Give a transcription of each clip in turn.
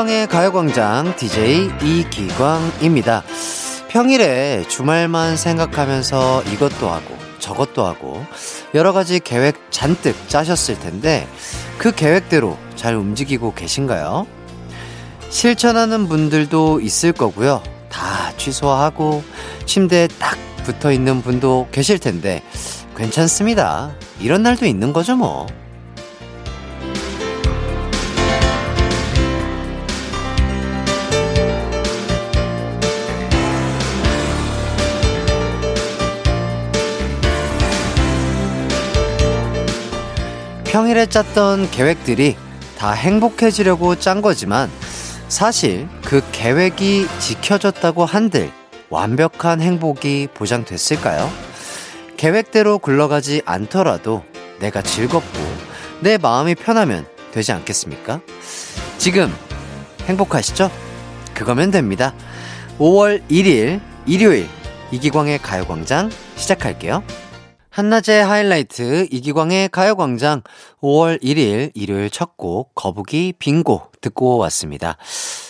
이기광의 가요광장 DJ 이기광입니다. 평일에 주말만 생각하면서 이것도 하고 저것도 하고 여러 가지 계획 잔뜩 짜셨을 텐데 그 계획대로 잘 움직이고 계신가요? 실천하는 분들도 있을 거고요. 다 취소하고 침대에 딱 붙어 있는 분도 계실 텐데 괜찮습니다. 이런 날도 있는 거죠, 뭐. 평일에 짰던 계획들이 다 행복해지려고 짠 거지만 사실 그 계획이 지켜졌다고 한들 완벽한 행복이 보장됐을까요? 계획대로 굴러가지 않더라도 내가 즐겁고 내 마음이 편하면 되지 않겠습니까? 지금 행복하시죠? 그거면 됩니다. 5월 1일 일요일 이기광의 가요광장 시작할게요. 한낮의 하이라이트 이기광의 가요광장 5월 1일 일요일 첫 곡 거북이 빙고 듣고 왔습니다.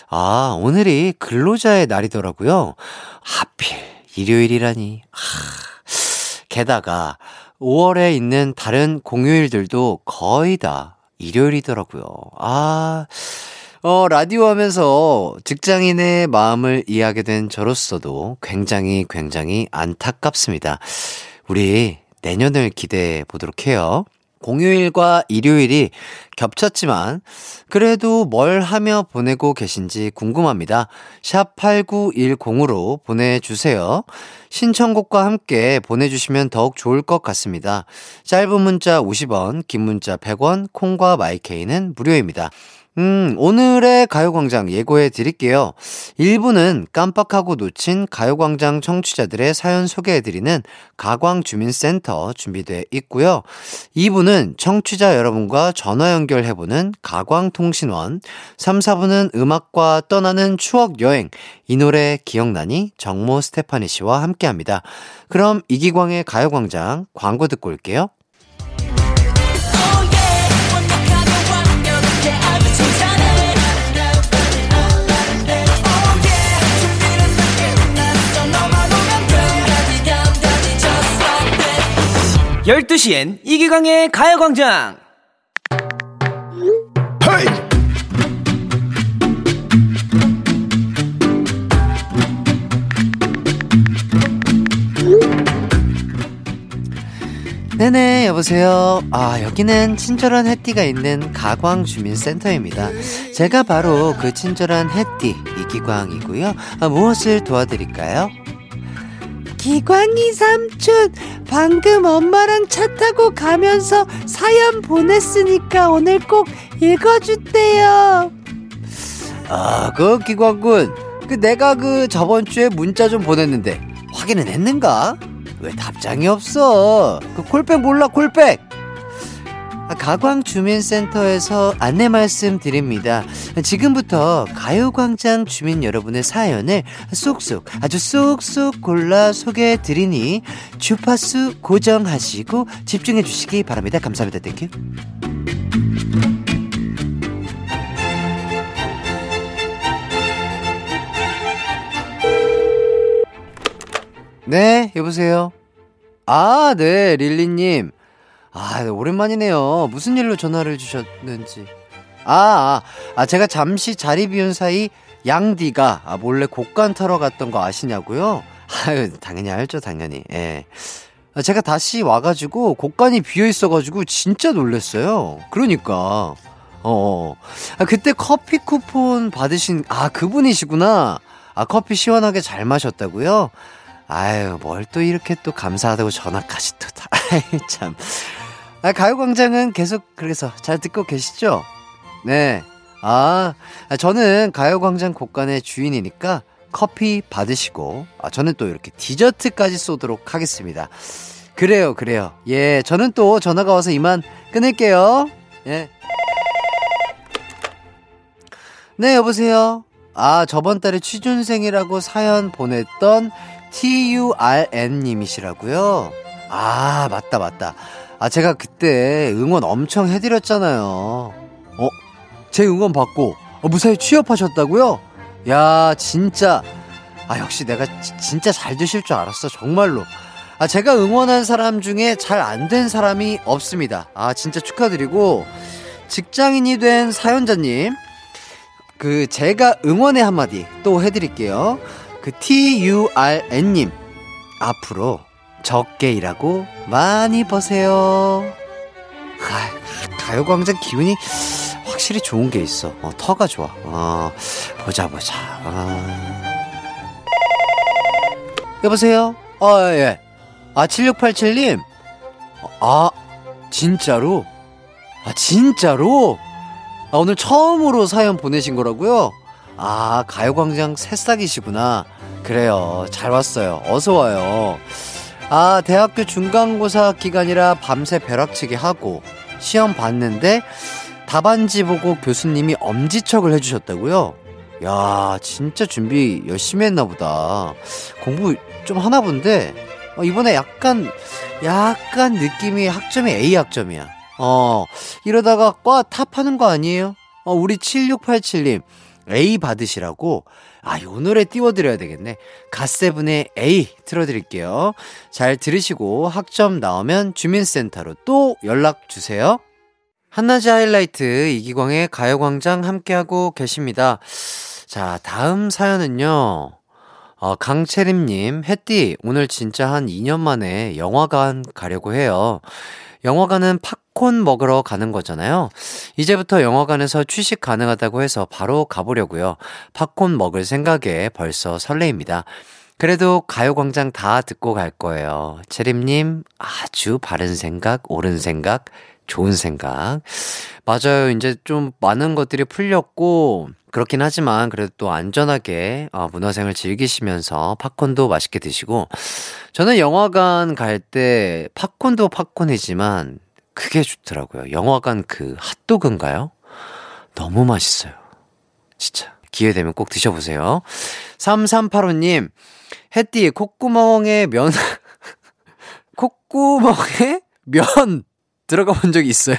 아 오늘이 근로자의 날이더라고요. 하필 일요일이라니. 아, 게다가 5월에 있는 다른 공휴일들도 거의 다 일요일이더라고요. 아, 어, 라디오 하면서 직장인의 마음을 이해하게 된 저로서도 굉장히 굉장히 안타깝습니다. 우리 내년을 기대해 보도록 해요. 공휴일과 일요일이 겹쳤지만 그래도 뭘 하며 보내고 계신지 궁금합니다. 샵 8910으로 보내주세요. 신청곡과 함께 보내주시면 더욱 좋을 것 같습니다. 짧은 문자 50원, 긴 문자 100원, 콩과 마이케이는 무료입니다. 음, 오늘의 가요광장 예고해 드릴게요. 1부는 깜빡하고 놓친 가요광장 청취자들의 사연 소개해 드리는 가광주민센터 준비돼 있고요. 2부는 청취자 여러분과 전화 연결해 보는 가광통신원, 3, 4부는 음악과 떠나는 추억 여행, 이 노래 기억나니? 정모 스테파니 씨와 함께 합니다. 그럼 이기광의 가요광장 광고 듣고 올게요. 12시엔 이기광의 가요광장! 네네, 여보세요. 아, 여기는 친절한 햇띠가 있는 가광주민센터입니다. 제가 바로 그 친절한 햇띠, 이기광이고요. 아, 무엇을 도와드릴까요? 기광이 삼촌, 방금 엄마랑 차 타고 가면서 사연 보냈으니까 오늘 꼭 읽어줄대요. 아, 그 기광군. 그 내가 그 저번 주에 문자 좀 보냈는데 확인은 했는가? 왜 답장이 없어? 그 콜백 몰라 콜백. 아, 가광 주민센터에서 안내 말씀 드립니다. 지금부터 가요광장 주민 여러분의 사연을 쏙쏙, 아주 쏙쏙 골라 소개해 드리니 주파수 고정하시고 집중해 주시기 바랍니다. 감사합니다. Thank you. 네, 여보세요. 아, 네, 릴리님. 아, 오랜만이네요. 무슨 일로 전화를 주셨는지. 아, 아, 아, 제가 잠시 자리 비운 사이 양디가 아, 몰래 곡간 타러 갔던 거 아시냐고요? 아유, 당연히 알죠, 당연히. 예. 아, 제가 다시 와가지고 곡간이 비어 있어가지고 진짜 놀랬어요. 그러니까. 어, 어. 아, 그때 커피 쿠폰 받으신, 아, 그분이시구나. 아, 커피 시원하게 잘 마셨다고요? 아유, 뭘 또 이렇게 또 감사하다고 전화까지 또 다. 참. 아, 가요광장은 계속 그래서 잘 듣고 계시죠? 네. 아, 아, 저는 가요광장 곡간의 주인이니까 커피 받으시고, 아, 저는 또 이렇게 디저트까지 쏘도록 하겠습니다. 그래요, 그래요. 예, 저는 또 전화가 와서 이만 끊을게요. 예. 네, 여보세요. 아, 저번 달에 취준생이라고 사연 보냈던 TURN님이시라고요? 아, 맞다, 맞다. 아, 제가 그때 응원 엄청 해드렸잖아요. 어? 제 응원 받고, 어, 무사히 취업하셨다고요? 야, 진짜. 아, 역시 내가 지, 진짜 잘 되실 줄 알았어. 정말로. 아, 제가 응원한 사람 중에 잘 안 된 사람이 없습니다. 아, 진짜 축하드리고, 직장인이 된 사연자님, 그, 제가 응원의 한마디 또 해드릴게요. 그, TURN님, 앞으로 적게 일하고 많이 버세요. 아, 가요광장 기운이 확실히 좋은 게 있어. 어, 터가 좋아. 어, 보자, 보자. 아. 여보세요? 어, 예. 아, 7687님? 아, 진짜로? 아, 진짜로? 아, 오늘 처음으로 사연 보내신 거라고요? 아, 가요광장 새싹이시구나. 그래요. 잘 왔어요. 어서 와요. 아, 대학교 중간고사 기간이라 밤새 벼락치기 하고, 시험 봤는데, 답안지 보고 교수님이 엄지척을 해주셨다고요? 야, 진짜 준비 열심히 했나 보다. 공부 좀 하나 본데, 어, 이번에 약간, 약간 느낌이 학점이 A 학점이야. 어, 이러다가 과 탑하는 거 아니에요? 어, 우리 7687님, A 받으시라고, 아, 요 노래 띄워드려야 되겠네. 갓세븐의 A 틀어드릴게요. 잘 들으시고 학점 나오면 주민센터로 또 연락주세요. 한낮의 하이라이트 이기광의 가요광장 함께하고 계십니다. 자, 다음 사연은요. 어, 강채림님, 햇띠, 오늘 진짜 한 2년 만에 영화관 가려고 해요. 영화관은 팝 콘 먹으러 가는 거잖아요. 이제부터 영화관에서 취식 가능하다고 해서 바로 가보려고요. 팝콘 먹을 생각에 벌써 설레입니다. 그래도 가요광장 다 듣고 갈 거예요. 채림님, 아주 바른 생각, 옳은 생각, 좋은 생각. 맞아요. 이제 좀 많은 것들이 풀렸고, 그렇긴 하지만 그래도 또 안전하게 어, 문화생을 즐기시면서 팝콘도 맛있게 드시고, 저는 영화관 갈 때 팝콘도 팝콘이지만 그게 좋더라고요. 영화관 그 핫도그인가요? 너무 맛있어요. 진짜. 기회 되면 꼭 드셔보세요. 3385님, 햇띠 콧구멍에 면, 콧구멍에 면 들어가 본 적이 있어요?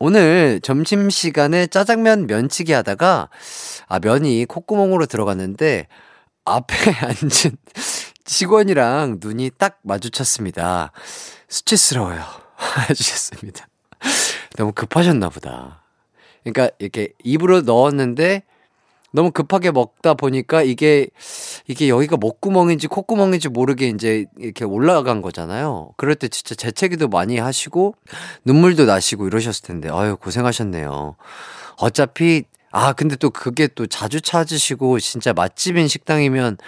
오늘 점심시간에 짜장면 면치기 하다가, 아, 면이 콧구멍으로 들어갔는데, 앞에 앉은 직원이랑 눈이 딱 마주쳤습니다. 수치스러워요. 해주셨습니다. 너무 급하셨나 보다. 그러니까 이렇게 입으로 넣었는데 너무 급하게 먹다 보니까 이게 이게 여기가 목구멍인지 콧구멍인지 모르게 이제 이렇게 올라간 거잖아요. 그럴 때 진짜 재채기도 많이 하시고 눈물도 나시고 이러셨을 텐데 아유 고생하셨네요. 어차피 아 근데 또 그게 또 자주 찾으시고 진짜 맛집인 식당이면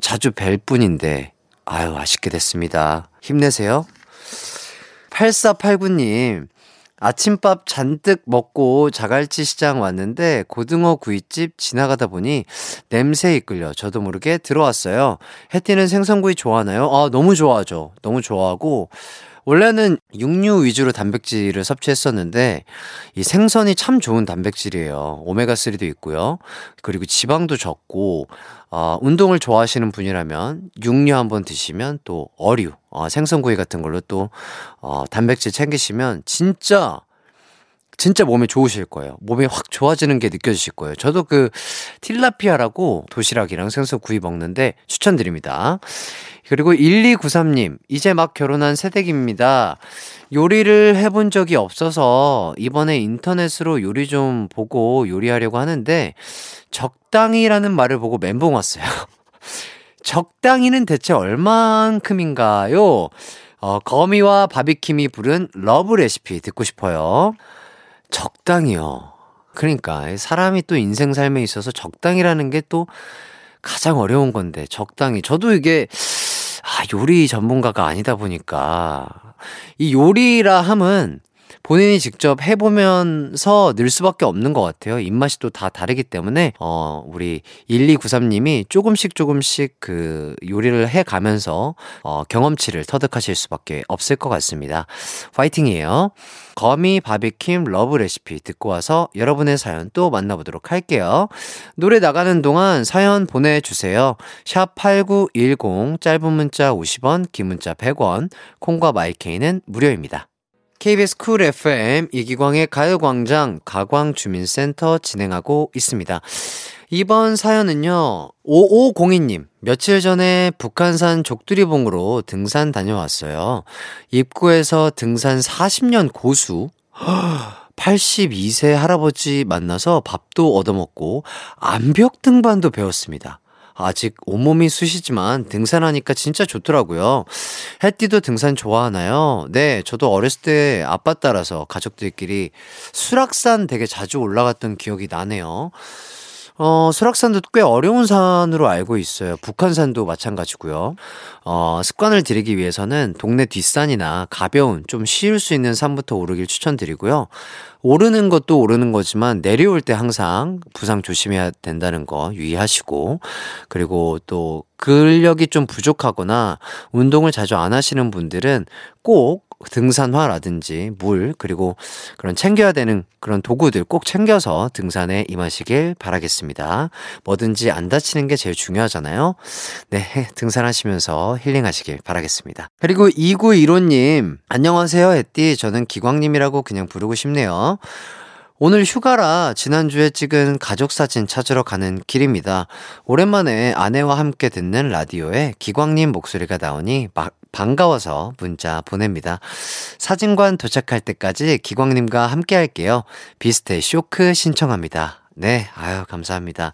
자주 뵐 뿐인데 아유 아쉽게 됐습니다. 힘내세요. 8489님 아침밥 잔뜩 먹고 자갈치 시장 왔는데 고등어 구이집 지나가다 보니 냄새에 이끌려 저도 모르게 들어왔어요. 해띠는 생선구이 좋아하나요? 아, 너무 좋아하죠. 너무 좋아하고 원래는 육류 위주로 단백질을 섭취했었는데 이 생선이 참 좋은 단백질이에요. 오메가3도 있고요. 그리고 지방도 적고 어, 운동을 좋아하시는 분이라면 육류 한번 드시면 또 어류, 어, 생선구이 같은 걸로 또 어, 단백질 챙기시면 진짜 진짜 몸에 좋으실 거예요. 몸이 확 좋아지는 게 느껴지실 거예요. 저도 그 틸라피아라고 도시락이랑 생선 구이 먹는데 추천드립니다. 그리고 1293님, 이제 막 결혼한 새댁입니다. 요리를 해본 적이 없어서 이번에 인터넷으로 요리 좀 보고 요리하려고 하는데 적당히라는 말을 보고 멘붕 왔어요. 적당히는 대체 얼만큼인가요? 어, 거미와 바비킴이 부른 Love Recipe 듣고 싶어요. 적당히요. 그러니까 사람이 또 인생 삶에 있어서 적당이라는 게 또 가장 어려운 건데 적당히 저도 이게 아, 요리 전문가가 아니다 보니까 이 요리라 함은 본인이 직접 해보면서 늘 수밖에 없는 것 같아요. 입맛이 또 다 다르기 때문에, 어, 우리 1293님이 조금씩 조금씩 그 요리를 해 가면서, 어, 경험치를 터득하실 수밖에 없을 것 같습니다. 파이팅이에요. 거미 바비킴 Love Recipe 듣고 와서 여러분의 사연 또 만나보도록 할게요. 노래 나가는 동안 사연 보내주세요. 샵 8910 짧은 문자 50원, 긴 문자 100원, 콩과 my K는 무료입니다. KBS Cool FM 이기광의 가요광장 가광주민센터 진행하고 있습니다. 이번 사연은요, 5502님. 며칠 전에 북한산 족두리봉으로 등산 다녀왔어요. 입구에서 등산 40년 고수, 82세 할아버지 만나서 밥도 얻어먹고 암벽 등반도 배웠습니다. 아직 온몸이 쑤시지만 등산하니까 진짜 좋더라고요. 햇띠도 등산 좋아하나요? 네, 저도 어렸을 때 아빠 따라서 가족들끼리 수락산 되게 자주 올라갔던 기억이 나네요. 어, 수락산도 꽤 어려운 산으로 알고 있어요. 북한산도 마찬가지고요. 어, 습관을 들이기 위해서는 동네 뒷산이나 가벼운 좀 쉬울 수 있는 산부터 오르길 추천드리고요. 오르는 것도 오르는 거지만 내려올 때 항상 부상 조심해야 된다는 거 유의하시고 그리고 또 근력이 좀 부족하거나 운동을 자주 안 하시는 분들은 꼭 등산화라든지 물 그리고 그런 챙겨야 되는 그런 도구들 꼭 챙겨서 등산에 임하시길 바라겠습니다. 뭐든지 안 다치는 게 제일 중요하잖아요. 네, 등산하시면서 힐링하시길 바라겠습니다. 그리고 2915님, 안녕하세요, 햇띠. 저는 기광님이라고 그냥 부르고 싶네요. 오늘 휴가라 지난주에 찍은 가족 사진 찾으러 가는 길입니다. 오랜만에 아내와 함께 듣는 라디오에 기광님 목소리가 나오니 막 반가워서 문자 보냅니다. 사진관 도착할 때까지 기광님과 함께 할게요. 비스트 쇼크 신청합니다. 네, 아유, 감사합니다.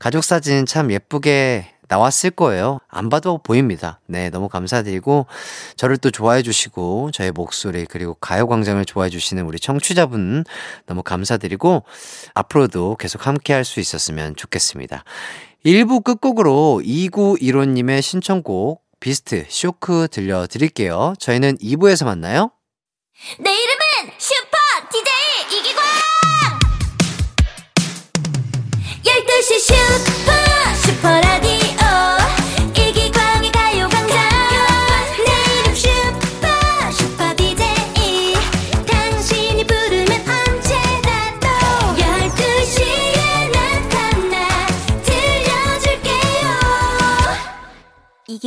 가족 사진 참 예쁘게 나왔을 거예요. 안 봐도 보입니다. 네, 너무 감사드리고, 저를 또 좋아해 주시고, 저의 목소리, 그리고 가요광장을 좋아해 주시는 우리 청취자분 너무 감사드리고, 앞으로도 계속 함께 할 수 있었으면 좋겠습니다. 1부 끝곡으로 2915님의 신청곡, 비스트, 쇼크 들려드릴게요. 저희는 2부에서 만나요. 내 이름은 슈퍼 DJ 이기광! 12시 슈퍼,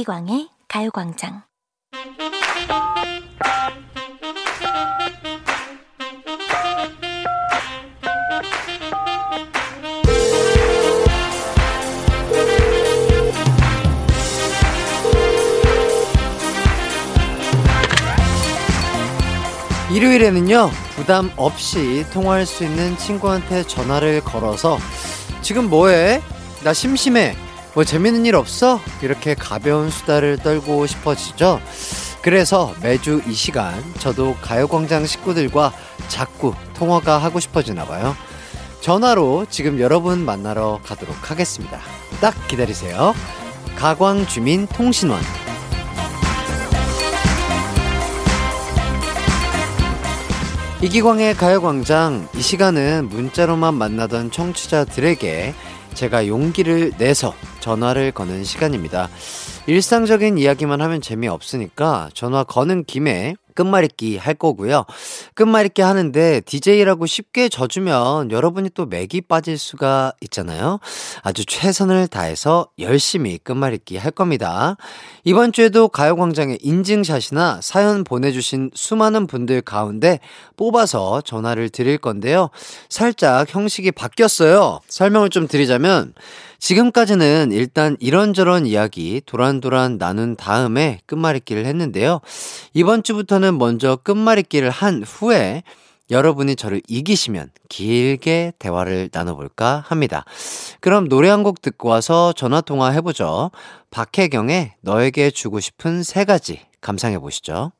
이기광의 가요광장. 일요일에는요, 부담 없이 통화할 수 있는 친구한테 전화를 걸어서, 지금 뭐해? 나 심심해. 뭐 재밌는 일 없어? 이렇게 가벼운 수다를 떨고 싶어지죠? 그래서 매주 이 시간, 저도 가요광장 식구들과 자꾸 통화가 하고 싶어지나 봐요. 전화로 지금 여러분 만나러 가도록 하겠습니다. 딱 기다리세요. 가광주민 통신원. 이기광의 가요광장 이 시간은 문자로만 만나던 청취자들에게 제가 용기를 내서 전화를 거는 시간입니다. 일상적인 이야기만 하면 재미없으니까 전화 거는 김에 끝말잇기 할 거고요. 끝말잇기 하는데 DJ라고 쉽게 져주면 여러분이 또 맥이 빠질 수가 있잖아요. 아주 최선을 다해서 열심히 끝말잇기 할 겁니다. 이번 주에도 가요광장에 인증샷이나 사연 보내주신 수많은 분들 가운데 뽑아서 전화를 드릴 건데요. 살짝 형식이 바뀌었어요. 설명을 좀 드리자면 지금까지는 일단 이런저런 이야기 도란도란 나눈 다음에 끝말잇기를 했는데요. 이번 주부터는 먼저 끝말잇기를 한 후에 여러분이 저를 이기시면 길게 대화를 나눠볼까 합니다. 그럼 노래 한 곡 듣고 와서 전화통화 해보죠. 박혜경의 너에게 주고 싶은 세 가지 감상해 보시죠.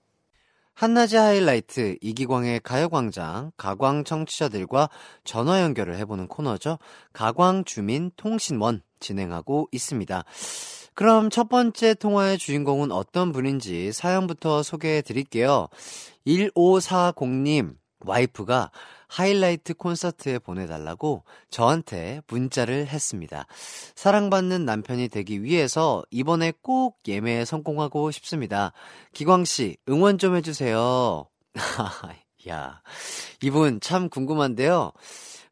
한낮의 하이라이트 이기광의 가요광장 가광 청취자들과 전화 연결을 해보는 코너죠. 가광 주민 통신원 진행하고 있습니다. 그럼 첫 번째 통화의 주인공은 어떤 분인지 사연부터 소개해 드릴게요. 1540님 와이프가 하이라이트 콘서트에 보내달라고 저한테 문자를 했습니다. 사랑받는 남편이 되기 위해서 이번에 꼭 예매에 성공하고 싶습니다. 기광씨, 응원 좀 해주세요. 야, 이분 참 궁금한데요.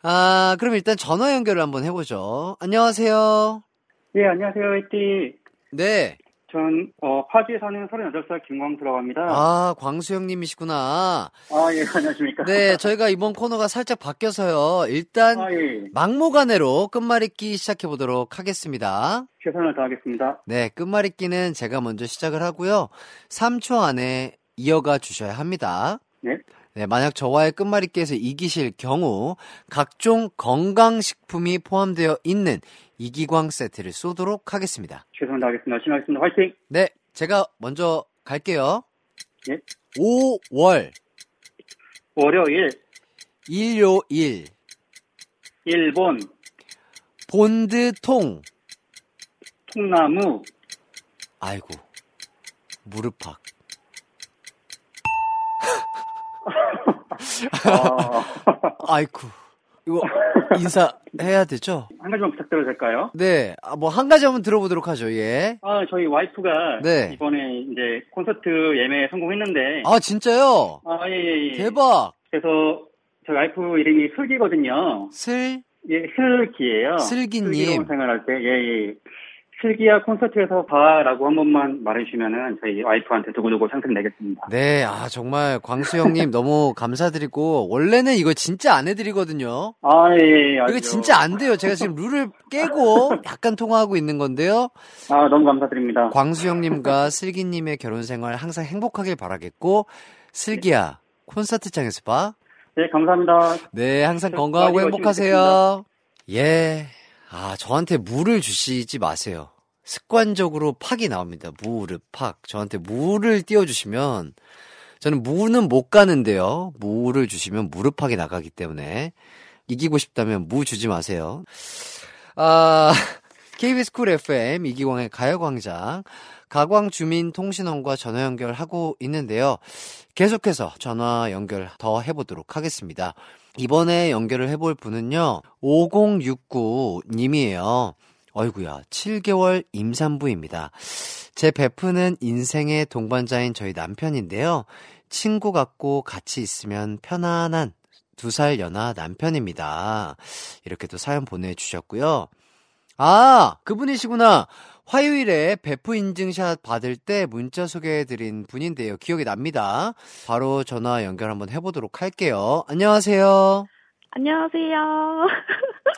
아, 그럼 일단 전화 연결을 한번 해보죠. 안녕하세요. 예, 안녕하세요, 혜띠. 네. 전, 어, 파주에 사는 38살 김광수라고 합니다. 아, 광수 형님이시구나. 아, 예, 안녕하십니까. 네, 저희가 이번 코너가 살짝 바뀌어서요. 일단 아, 예. 막무가내로 끝말잇기 시작해 보도록 하겠습니다. 최선을 다하겠습니다. 네, 끝말잇기는 제가 먼저 시작을 하고요. 3초 안에 이어가 주셔야 합니다. 네. 네, 만약 저와의 끝말잇기에서 이기실 경우 각종 건강식품이 포함되어 있는 이기광 세트를 쏘도록 하겠습니다. 최선을 다하겠습니다. 열심히 하겠습니다. 화이팅! 네, 제가 먼저 갈게요. 예. 5월 월요일, 일요일 일본, 본드통 통나무, 아이고 무릎팍 어, 아이쿠 이거 인사해야 되죠? 한 가지만 부탁드려도 될까요? 네, 뭐한 가지 한번 들어보도록 하죠. 예. 아, 저희 와이프가 네. 이번에 이제 콘서트 예매에 성공했는데, 아 진짜요? 아, 예, 예, 예. 대박. 그래서 저희 와이프 이름이 슬기거든요. 슬 예, 슬기예요. 슬기님. 슬기로 생활할 때, 예, 예. 슬기야 콘서트에서 봐라고 한 번만 말해주시면은 저희 와이프한테 두고두고 상품 내겠습니다. 네, 아 정말 광수 형님 너무 감사드리고 원래는 이거 진짜 안 해드리거든요. 아, 예, 예. 이거 아주. 진짜 안 돼요. 제가 지금 룰을 깨고 약간 통화하고 있는 건데요. 아, 너무 감사드립니다. 광수 형님과 슬기님의 결혼 생활 항상 행복하길 바라겠고 슬기야 콘서트장에서 봐. 네, 감사합니다. 네, 항상 저 건강하고 행복하세요. 예. 아, 저한테 물을 주시지 마세요. 습관적으로 팍이 나옵니다. 무르 팍. 저한테 물을 띄워주시면 저는 무는 못 가는데요. 무를 주시면 무릎 팍이 나가기 때문에 이기고 싶다면 무 주지 마세요. 아, KBS 쿨 FM 이기광의 가요광장 가광주민통신원과 전화 연결하고 있는데요. 계속해서 전화 연결 더 해보도록 하겠습니다. 이번에 연결을 해볼 분은요, 5069님이에요. 어이구야, 7개월 임산부입니다. 제 베프는 인생의 동반자인 저희 남편인데요. 친구 같고 같이 있으면 편안한 두 살 연하 남편입니다. 이렇게 또 사연 보내주셨고요. 아, 그분이시구나. 화요일에 베프 인증샷 받을 때 문자 소개해드린 분인데요. 기억이 납니다. 바로 전화 연결 한번 해보도록 할게요. 안녕하세요. 안녕하세요.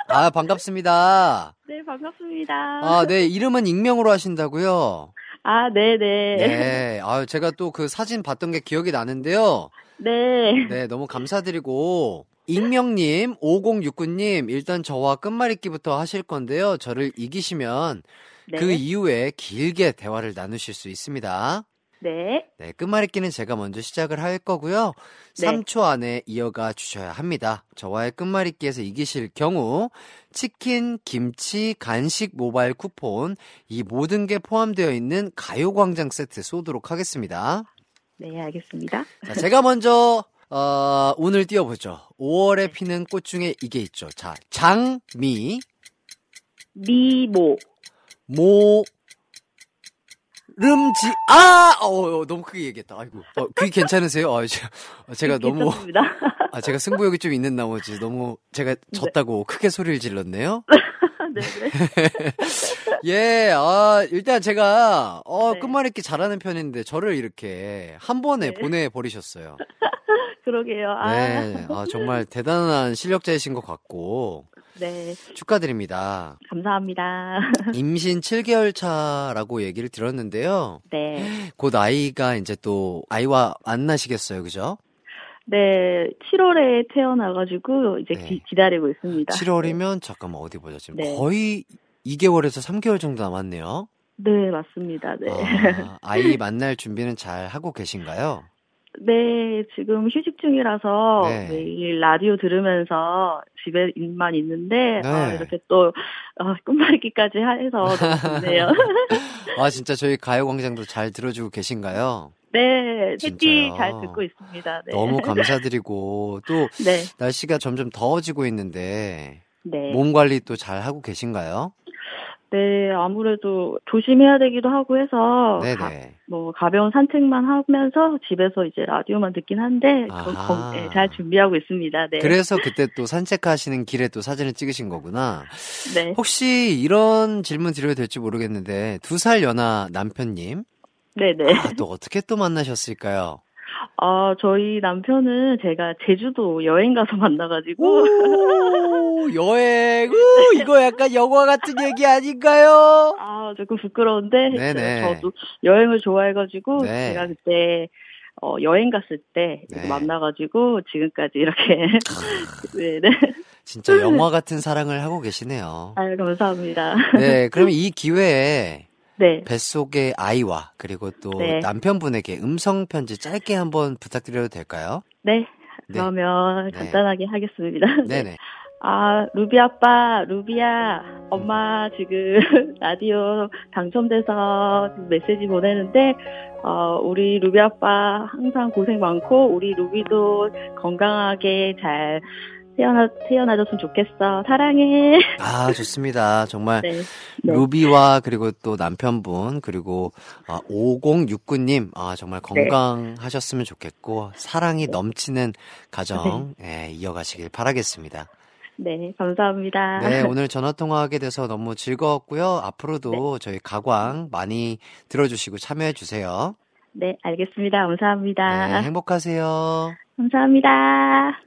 아, 반갑습니다. 네, 반갑습니다. 아, 네, 이름은 익명으로 하신다고요? 아, 네네. 네. 아, 제가 또 그 사진 봤던 게 기억이 나는데요. 네. 네, 너무 감사드리고. 익명님, 5069님, 일단 저와 끝말잇기부터 하실 건데요. 저를 이기시면 네. 그 이후에 길게 대화를 나누실 수 있습니다. 네. 네, 끝말잇기는 제가 먼저 시작을 할 거고요. 네. 3초 안에 이어가 주셔야 합니다. 저와의 끝말잇기에서 이기실 경우 치킨, 김치, 간식 모바일 쿠폰 이 모든 게 포함되어 있는 가요광장 세트 쏘도록 하겠습니다. 네, 알겠습니다. 자, 제가 먼저 어, 오늘 띄워보죠. 5월에 피는 꽃 중에 이게 있죠. 자, 장미, 미모. 모, 름지, 아! 어, 어, 너무 크게 얘기했다. 아이고. 어, 귀 괜찮으세요? 어, 제, 어, 제가 너무, 괜찮습니다. 아, 제가 승부욕이 좀 있는 나머지 너무 제가 졌다고 크게 소리를 질렀네요. 네네. 예, 아, 일단 제가, 어, 네. 끝말잇기 잘하는 편인데 저를 이렇게 한 번에 네. 보내버리셨어요. 그러게요. 아. 네, 아, 정말 대단한 실력자이신 것 같고, 네. 축하드립니다. 감사합니다. 임신 7개월 차라고 얘기를 들었는데요. 네. 곧 아이가 이제 또 아이와 만나시겠어요, 그죠? 네. 7월에 태어나가지고 이제 네. 기, 기다리고 있습니다. 7월이면 잠깐만 어디 보자. 지금 네. 거의 2개월에서 3개월 정도 남았네요. 네, 맞습니다. 네. 아, 아이 만날 준비는 잘 하고 계신가요? 네, 지금 휴직 중이라서 네. 매일 라디오 들으면서 집에만 있는데 네. 아, 이렇게 또 어, 끝말잇기까지 해서 너무 좋네요. 아, 진짜 저희 가요광장도 잘 들어주고 계신가요? 네? 채띠 잘 듣고 있습니다. 네. 너무 감사드리고, 또 네, 날씨가 점점 더워지고 있는데, 네. 몸 관리 또 잘 하고 계신가요? 네, 아무래도 조심해야 되기도 하고 해서 가, 네네. 뭐 가벼운 산책만 하면서 집에서 이제 라디오만 듣긴 한데. 거- 네, 잘 준비하고 있습니다. 네. 그래서 그때 또 산책하시는 길에 또 사진을 찍으신 거구나. 네. 혹시 이런 질문 드려도 될지 모르겠는데 두 살 연하 남편님 네, 네. 아, 또 어떻게 또 만나셨을까요? 아, 저희 남편은 제가 제주도 여행 가서 만나가지고 오, 여행. 우, 이거 약간 영화 같은 얘기 아닌가요? 아, 조금 부끄러운데 네네. 저도 여행을 좋아해가지고 네. 제가 그때 어, 여행 갔을 때 네. 만나가지고 지금까지 이렇게 네, 네. 진짜 영화 같은 사랑을 하고 계시네요. 아유 감사합니다. 네, 그럼 이 기회에 네. 뱃속의 아이와 그리고 또 네. 남편분에게 음성 편지 짧게 한번 부탁드려도 될까요? 네. 네. 그러면 네. 간단하게 하겠습니다. 네. 네네. 아, 루비 아빠, 루비야, 엄마 지금 라디오 당첨돼서 메시지 보내는데, 어, 우리 루비 아빠 항상 고생 많고, 우리 루비도 건강하게 잘 태어나, 태어나줬으면 좋겠어. 사랑해. 아, 좋습니다. 정말 네. 네. 루비와 그리고 또 남편분 그리고 아, 5069님 아 정말 네. 건강하셨으면 좋겠고 사랑이 넘치는 가정 예, 이어가시길 바라겠습니다. 네, 감사합니다. 네, 오늘 전화 통화하게 돼서 너무 즐거웠고요. 앞으로도 저희 가광 많이 들어주시고 참여해 주세요. 네, 알겠습니다. 감사합니다. 네, 행복하세요. 감사합니다.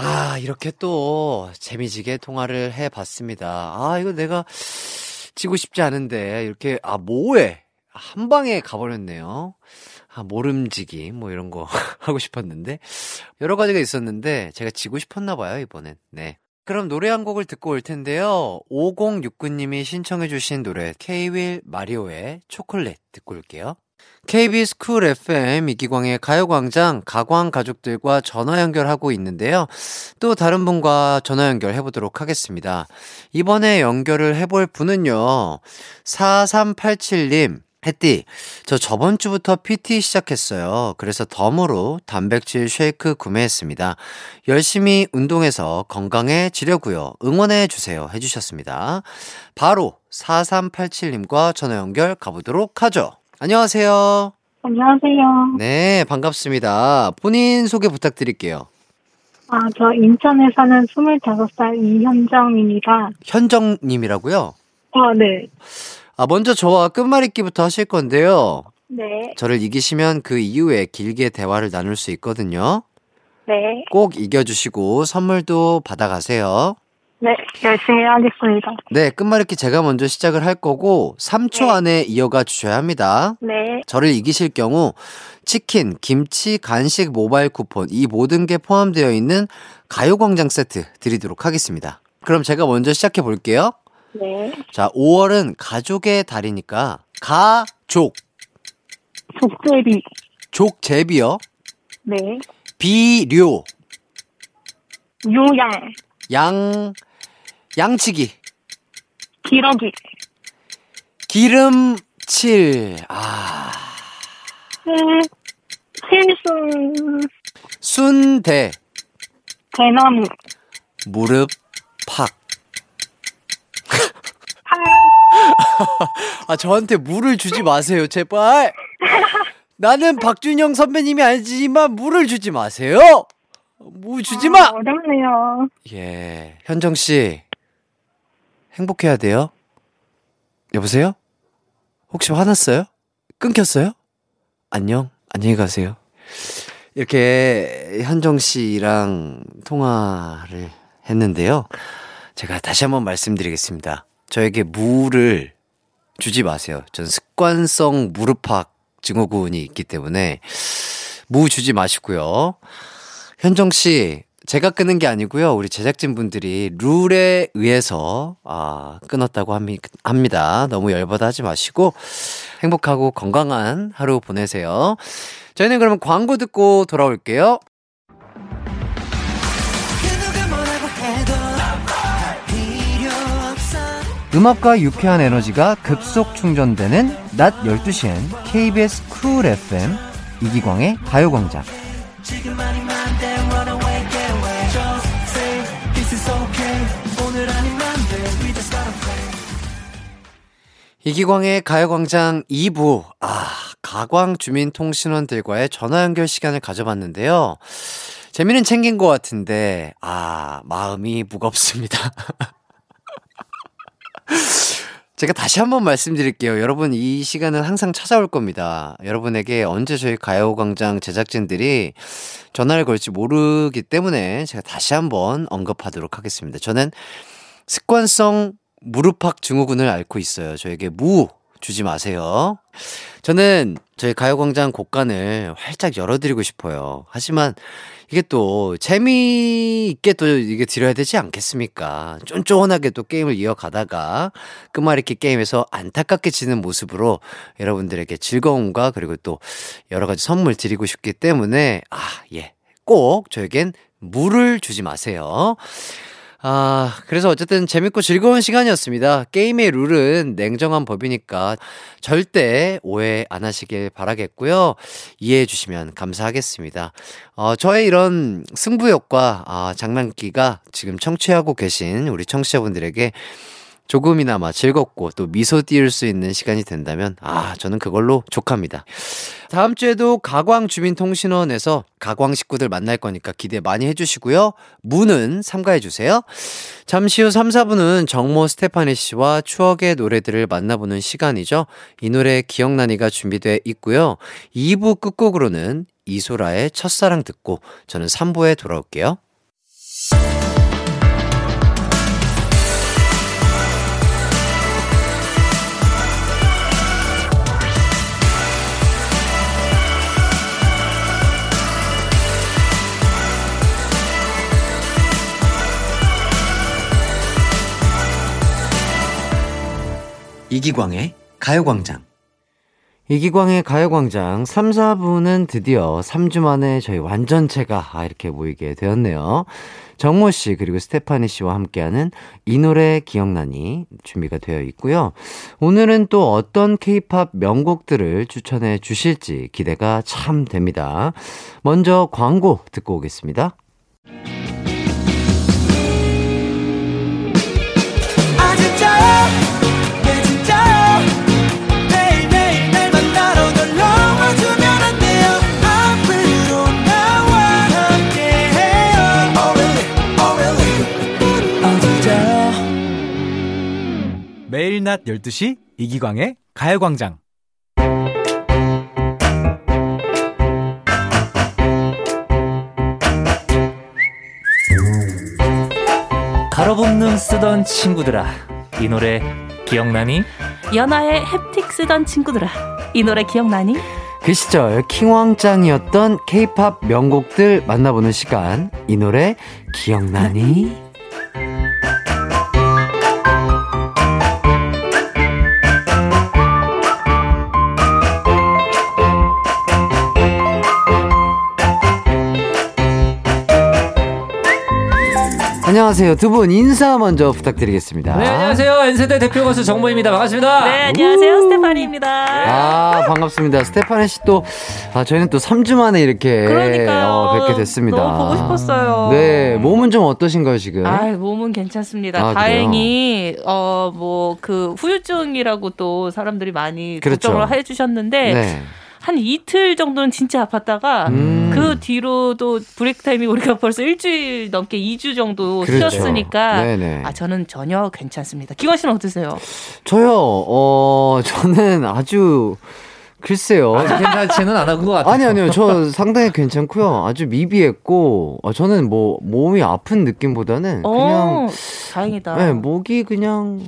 아, 이렇게 또 재미지게 통화를 해 봤습니다. 아, 이거 내가 치고 싶지 않은데, 이렇게, 아, 뭐해? 한 방에 가버렸네요. 아, 모름지기, 뭐 이런 거 하고 싶었는데, 여러 가지가 있었는데, 제가 지고 싶었나 봐요, 이번엔. 네. 그럼 노래 한 곡을 듣고 올 텐데요. 5069님이 신청해주신 노래, 케이윌 마리오의 초콜릿 듣고 올게요. KBS Cool FM 이기광의 가요광장 가광 가족들과 전화 연결하고 있는데요. 또 다른 분과 전화 연결해 보도록 하겠습니다. 이번에 연결을 해볼 분은요. 4387님. 햇디, 저 저번 주부터 PT 시작했어요. 그래서 덤으로 단백질 쉐이크 구매했습니다. 열심히 운동해서 건강해지려고요. 응원해 주세요. 해주셨습니다. 바로 4387님과 전화 연결 가보도록 하죠. 안녕하세요. 안녕하세요. 네, 반갑습니다. 본인 소개 부탁드릴게요. 아, 저 인천에 사는 25살 이현정입니다. 현정님이라고요? 아, 네. 아, 먼저 저와 끝말잇기부터 하실 건데요. 네. 저를 이기시면 그 이후에 길게 대화를 나눌 수 있거든요. 네. 꼭 이겨주시고 선물도 받아가세요. 네. 열심히 하겠습니다. 네, 끝말잇기 제가 먼저 시작을 할 거고 3초 네. 안에 이어가 주셔야 합니다. 네. 저를 이기실 경우 치킨, 김치, 간식, 모바일 쿠폰 이 모든 게 포함되어 있는 가요광장 세트 드리도록 하겠습니다. 그럼 제가 먼저 시작해 볼게요. 네. 자, 5월은 가족의 달이니까 가족, 족제비. 족제비요. 네. 비료, 요양. 양, 양치기, 기러기. 기름칠, 아, 실, 실순. 순대, 대나무. 무릎, 팍. 파. 아, 저한테 물을 주지 마세요, 제발. 나는 박준영 선배님이 아니지만 물을 주지 마세요. 무 주지 마. 아, 어렵네요. 예, 현정 씨 행복해야 돼요. 여보세요? 혹시 화났어요? 끊겼어요? 안녕, 안녕히 가세요. 이렇게 현정 씨랑 통화를 했는데요. 제가 다시 한번 말씀드리겠습니다. 저에게 물을 주지 마세요. 전 습관성 무릎팍 증후군이 있기 때문에 무 주지 마시고요. 현정 씨, 제가 끊은 게 아니고요. 우리 제작진 분들이 룰에 의해서 아, 끊었다고 합니다. 너무 열받아 하지 마시고 행복하고 건강한 하루 보내세요. 저희는 그러면 광고 듣고 돌아올게요. 음악과 유쾌한 에너지가 급속 충전되는 낮 12시엔 KBS 쿨 FM 이기광의 가요광장. 이기광의 가요광장 2부. 아, 가광 주민통신원들과의 전화 연결 시간을 가져봤는데요. 재미는 챙긴 것 같은데, 아, 마음이 무겁습니다. 제가 다시 한번 말씀드릴게요. 여러분, 이 시간은 항상 찾아올 겁니다. 여러분에게 언제 저희 가요광장 제작진들이 전화를 걸지 모르기 때문에 제가 다시 한번 언급하도록 하겠습니다. 저는 습관성 무릎팍 증후군을 앓고 있어요. 저에게 무 주지 마세요. 저는 저희 가요광장 곡간을 활짝 열어드리고 싶어요. 하지만 이게 또 재미있게 또 이게 드려야 되지 않겠습니까? 쫀쫀하게 또 게임을 이어가다가 끝말잇기 게임에서 안타깝게 지는 모습으로 여러분들에게 즐거움과 그리고 또 여러 가지 선물 드리고 싶기 때문에 아, 예. 꼭 저에겐 물을 주지 마세요. 아, 그래서 어쨌든 재밌고 즐거운 시간이었습니다. 게임의 룰은 냉정한 법이니까 절대 오해 안 하시길 바라겠고요. 이해해 주시면 감사하겠습니다. 어, 저의 이런 승부욕과 아, 장난기가 지금 청취하고 계신 우리 청취자분들에게 조금이나마 즐겁고 또 미소 띄울 수 있는 시간이 된다면 아 저는 그걸로 족합니다. 다음 주에도 가광 주민통신원에서 가광 식구들 만날 거니까 기대 많이 해주시고요. 문은 삼가해 주세요. 잠시 후 3, 4분은 정모 스테파니 씨와 추억의 노래들을 만나보는 시간이죠. 이 노래 기억나니가 준비돼 있고요. 2부 끝곡으로는 이소라의 첫사랑 듣고 저는 3부에 돌아올게요. 이기광의 가요광장. 이기광의 가요광장 3, 4부는 드디어 3주 만에 저희 완전체가 아, 이렇게 모이게 되었네요. 정모 씨 그리고 스테파니 씨와 함께하는 이 노래 기억나니 준비가 되어 있고요. 오늘은 또 어떤 케이팝 명곡들을 추천해 주실지 기대가 참 됩니다. 먼저 광고 듣고 오겠습니다. 매일 낮 12시 이기광의 가요광장. 가로분눈 쓰던 친구들아 이 노래 기억나니? 연하의 햅틱 쓰던 친구들아. 이 노래 기억나니? 그 시절 킹왕짱이었던 케이팝 명곡들 만나보는 시간. 이 노래 기억나니? 안녕하세요. 두 분 인사 먼저 부탁드리겠습니다. 네 안녕하세요 N세대 대표 가수 정모입니다 반갑습니다 네, 안녕하세요. 스테파니입니다. 아, 반갑습니다. 스테파네 씨 또, 아, 저희는 또 3주 만에 이렇게 그러니까요. 어, 뵙게 됐습니다. 너무 보고 싶었어요. 네, 몸은 좀 어떠신가요, 지금? 아, 몸은 괜찮습니다. 아, 다행히 어뭐 그 후유증이라고 또 사람들이 많이 그렇죠. 걱정을 해주셨는데 네. 한 이틀 정도는 진짜 아팠다가 음. 그 뒤로도 브레이크 타임이 우리가 벌써 일주일 넘게 2주 정도 그렇죠. 쉬었으니까 네네. 아 저는 전혀 괜찮습니다. 기관 씨는 어떠세요? 저요, 어, 저는 아주, 글쎄요. 괜찮지는 않은 것 같아요 아니, 아니요. 저 상당히 괜찮고요. 아주 미비했고, 어, 저는 뭐, 몸이 아픈 느낌보다는 그냥, 어, 다행이다. 네, 목이 그냥,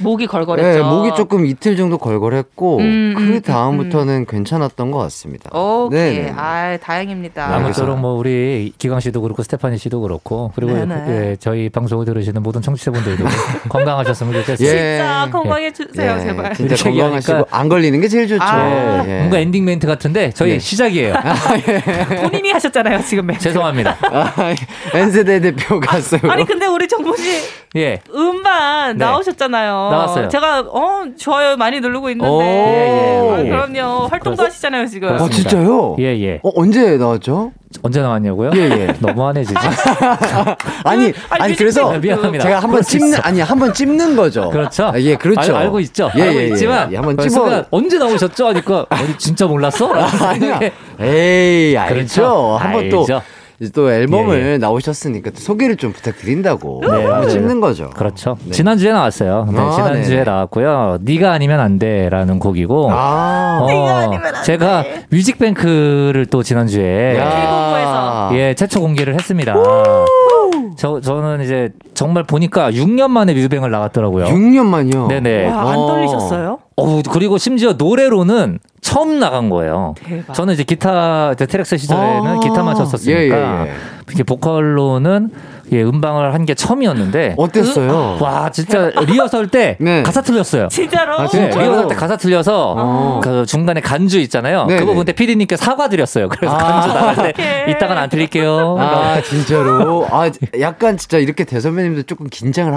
목이 걸걸했죠. 네, 목이 조금 이틀 정도 걸걸했고, 음, 음, 그 다음부터는 괜찮았던 것 같습니다. 오케이. 네네. 아, 다행입니다. 네, 아무쪼록 뭐 우리 기광 씨도 그렇고 스테파니 씨도 그렇고 그리고 네네. 예, 저희 방송을 들으시는 모든 청취자분들도 건강하셨으면 좋겠어요. 예. 진짜 건강해 주세요, 예, 제발. 진짜 건강하시고 얘기하니까 안 걸리는 게 제일 좋죠. 아, 예. 뭔가 엔딩 멘트 같은데 저희 네. 시작이에요. 본인이 하셨잖아요, 지금 멘트. 죄송합니다. 아, N세대 대표 가수. 아니 근데 우리 정모 씨 예. 음반 네. 나오셨잖아요. 나왔어요. 제가 어 좋아요 많이 누르고 오. 있는데. 예, 예. 아, 그럼요. 활동도 하시잖아요 지금. 아. 진짜요? 예, 예. 어, 언제 나왔죠? 언제 나왔냐고요? 예, 예. 너무하네, 진짜. 아니, 아니, 아니, 그래서 뮤직비디오. 미안합니다. 제가 한번 찝는. 아니, 한번 찝는 거죠. 그렇죠. 아, 예, 그렇죠. 알, 알고 있죠. 예, 알고 예, 예. 있지만 예, 한번 그 찝어. 언제 나오셨죠? 하니까 아니 진짜 몰랐어? 아니야. 에이, 알죠. 그렇죠. 한번 또, 알죠. 이제 또 앨범을 예, 예. 나오셨으니까 또 소개를 좀 부탁드린다고. 네, 한번 맞아요. 찝는 거죠. 그렇죠. 네. 지난주에 나왔어요. 네, 아, 지난주에 네네. 나왔고요. 네가 아니면 안 돼라는 곡이고 아, 어, 제가 뮤직뱅크를 또 지난주에 야. K-본부에서. 예, 최초 공개를 했습니다. 저 저는 이제 정말 보니까 6년 만에 뮤직뱅을 나갔더라고요. 6년 만이요. 네네. 와, 안 어. 떨리셨어요? 어 그리고 심지어 노래로는 처음 나간 거예요. 대박. 저는 이제 기타 이제 트랙스 시절에는 아. 기타만 쳤었으니까 예, 예, 예. 이렇게 보컬로는 예, 음방을 한 게 처음이었는데 어땠어요? 와 진짜 리허설 때 네. 가사 틀렸어요. 진짜로? 아, 네? 리허설 때 가사 틀려서 어. 그 중간에 간주 있잖아요. 네네. 그 부분 때 PD님께 사과드렸어요. 그래서 아. 간주 나갈 때. 이따가는 안 틀릴게요. 아, 진짜로. 아, 약간 진짜 이렇게 대선배님도 조금 긴장을